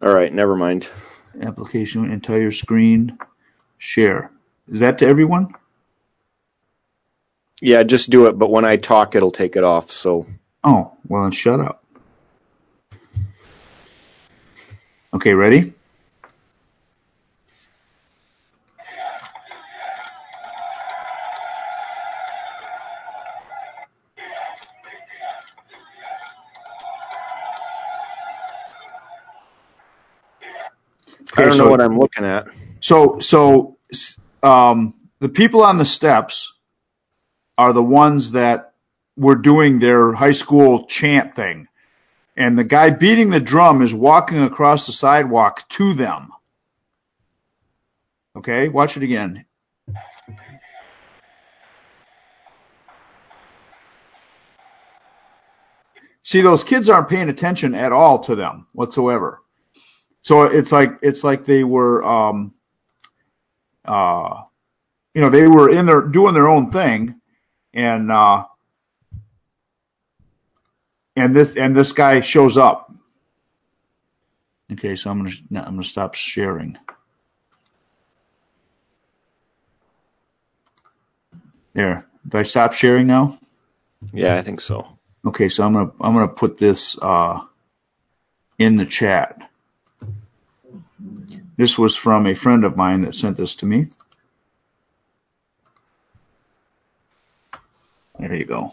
All right, never mind. Application, entire screen, share. Is that to everyone? Yeah, just do it, but when I talk, it'll take it off. So, Oh, well then shut up. Okay, ready? I don't so- know what I'm looking at. So, so um, the people on the steps are the ones that were doing their high school chant thing, and the guy beating the drum is walking across the sidewalk to them. Okay, watch it again. See, those kids aren't paying attention at all to them whatsoever. So it's like it's like they were, um, uh, you know, they were in there doing their own thing, and uh, and this and this guy shows up. Okay, so I'm gonna I'm gonna stop sharing. There. Do I stop sharing now? Yeah, I think so. Okay, so I'm gonna I'm gonna put this uh, in the chat. This was from a friend of mine that sent this to me. There you go.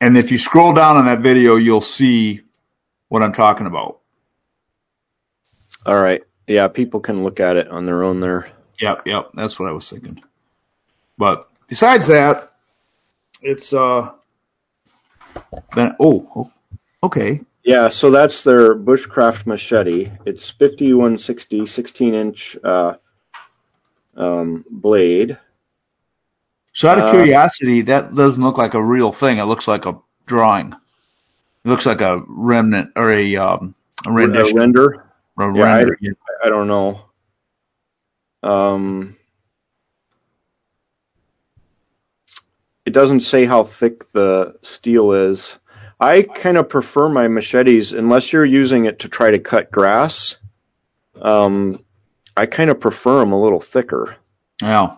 And if you scroll down on that video, you'll see what I'm talking about. All right. Yeah, people can look at it on their own there. Yep, yep, that's what I was thinking. But besides that, it's uh, been, oh, oh, okay, Yeah, so that's their Bushcraft machete. It's 5160, 16 inch uh, um, blade. So out of Uh, curiosity, that doesn't look like a real thing. It looks like a drawing. It looks like a remnant or a um, a rendition. A render. a Yeah, I- render. yeah. I don't know. Um, it doesn't say how thick the steel is. I kind of prefer my machetes unless you're using it to try to cut grass. Um, I kind of prefer them a little thicker. Yeah.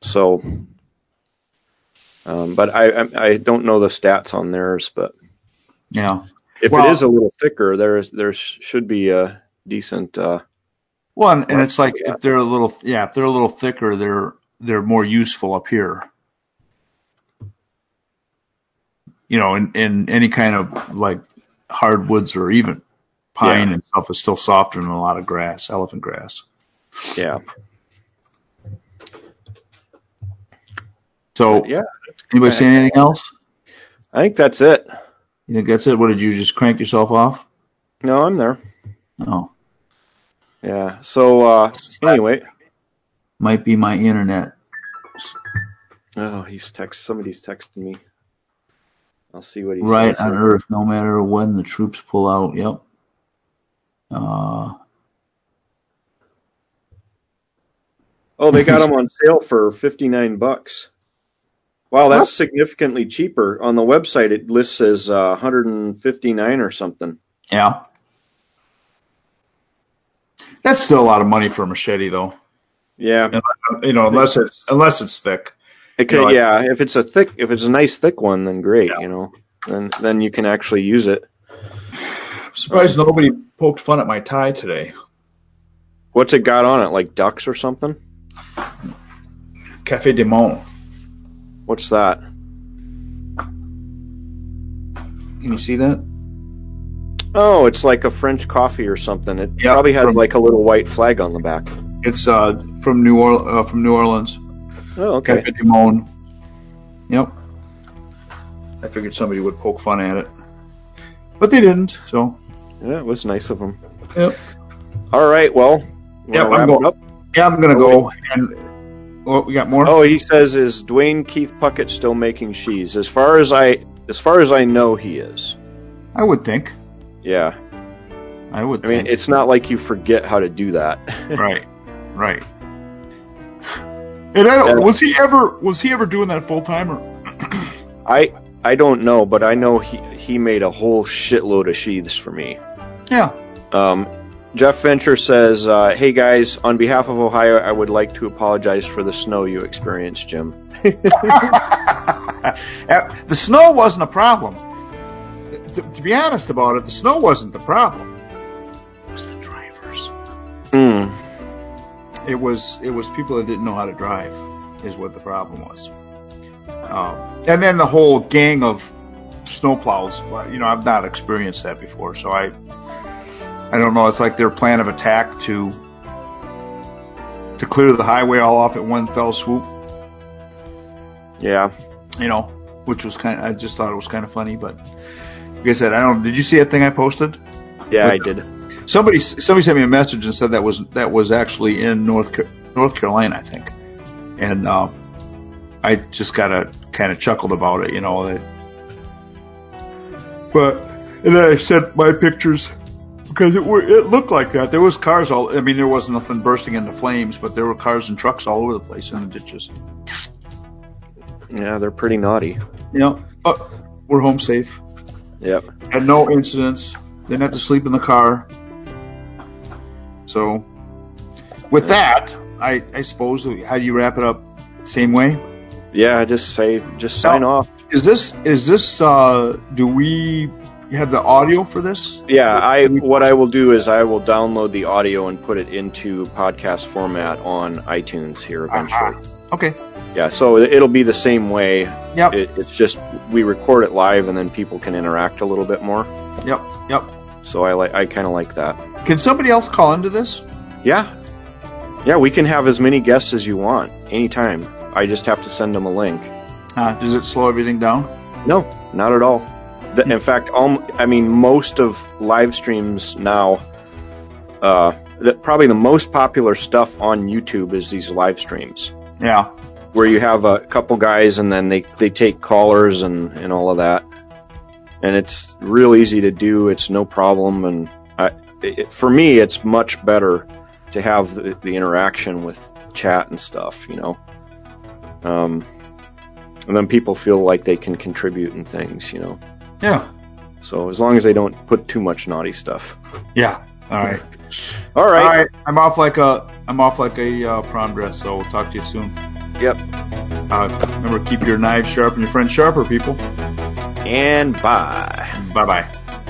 So, um, but I, I I don't know the stats on theirs. But Yeah. if Well- it is a little thicker, there's there should be a decent. Uh, Well, and, and it's like if they're a little, yeah, if they're a little thicker, they're they're more useful up here. You know, in, in any kind of like hardwoods or even pine Yeah. and stuff is still softer than a lot of grass, elephant grass. yeah, So, yeah. Anybody say anything else? I think that's it. You think that's it? What did you just crank yourself off? No, I'm there. No, Yeah. So uh, anyway, might be my internet. oh, he's text. Somebody's texting me. I'll see what he says. Right on here. Earth, no matter when the troops pull out. Yep. Uh, Oh, they got them on sale for fifty nine bucks. Wow, that's significantly cheaper. On the website, it lists as uh, 159 or something. yeah. That's still a lot of money for a machete, though. Yeah, You know, unless it's unless it's thick. it could, You know, I- yeah. If it's a thick, if it's a nice thick one, then great. Yeah. You know, then then you can actually use it. I'm surprised nobody poked fun at my tie today. What's it got on it? Like ducks or something? Cafe de Monde. What's that? Can you see that? Oh, it's like a French coffee or something. It Yeah, probably has from- like a little white flag on the back. It's uh from New Orleans. Uh, from New Orleans. Oh, okay. Cafe de Monde. Yep. I figured somebody would poke fun at it, but they didn't. So. Yeah, it was nice of them. Yep. All right, well, Yeah, I'm going up. Yeah, I'm gonna go. And oh, we got more. Oh, he says, is Dwayne Keith Puckett still making cheese? As far as I, as far as I know, he is. I would think. Yeah, I would. I mean, it's not like you forget how to do that. right, right. And I don't, was he ever was he ever doing that full time or? I, I don't know, but I know he he made a whole shitload of sheaths for me. Yeah. Um, Jeff Venture says, uh, "Hey guys, on behalf of Ohio, I would like to apologize for the snow you experienced, Jim." The snow wasn't a problem. To, to be honest about it, the snow wasn't the problem. It was the drivers. Hmm. It was it was people that didn't know how to drive, is what the problem was. Um, and then the whole gang of snowplows. You know, I've not experienced that before, so I I don't know. It's like their plan of attack to to clear the highway all off at one fell swoop. Yeah. You know, which was kind. Of, I just thought it was kind of funny, but like I said, I don't. Did you see that thing I posted? Yeah, I did. Somebody somebody sent me a message and said that was that was actually in North North Carolina, I think, and uh, I just got a kind of chuckled about it, you know. That, but and then I sent my pictures because it were, it looked like that. There was cars all. I mean, there was nothing bursting into flames, but there were cars and trucks all over the place in the ditches. Yeah, they're pretty naughty. Yeah, but we're home safe. Yep. Had no incidents. Didn't have to sleep in the car. So, with that, I, I suppose how do you wrap it up? Same way. Yeah, just say, just sign Now- off. Is this is this? Uh, do we have the audio for this? Yeah, I what I will do is I will download the audio and put it into podcast format on iTunes here eventually. Okay. Yeah, so it'll be the same way. Yep. It, it's just we record it live and then people can interact a little bit more. Yep. Yep. So I like I kind of like that. Can somebody else call into this? Yeah, yeah, we can have as many guests as you want anytime. I just have to send them a link. Uh, does it slow everything down? No, not at all. The, in fact, um, I mean, most of live streams now, uh, the, probably the most popular stuff on YouTube is these live streams Yeah. where you have a couple guys and then they, they take callers and, and all of that. and it's real easy to do. It's no problem, and I, it, for me, it's much better to have the, the interaction with chat and stuff, you know. Um, and then people feel like they can contribute and things, you know. Yeah. So as long as they don't put too much naughty stuff. Yeah. All right. All right. All right. I'm off like a I'm off like a uh, prom dress. So we'll talk to you soon. Yep. Uh, remember, keep your knives sharp and your friends sharper, people. And bye. Bye bye.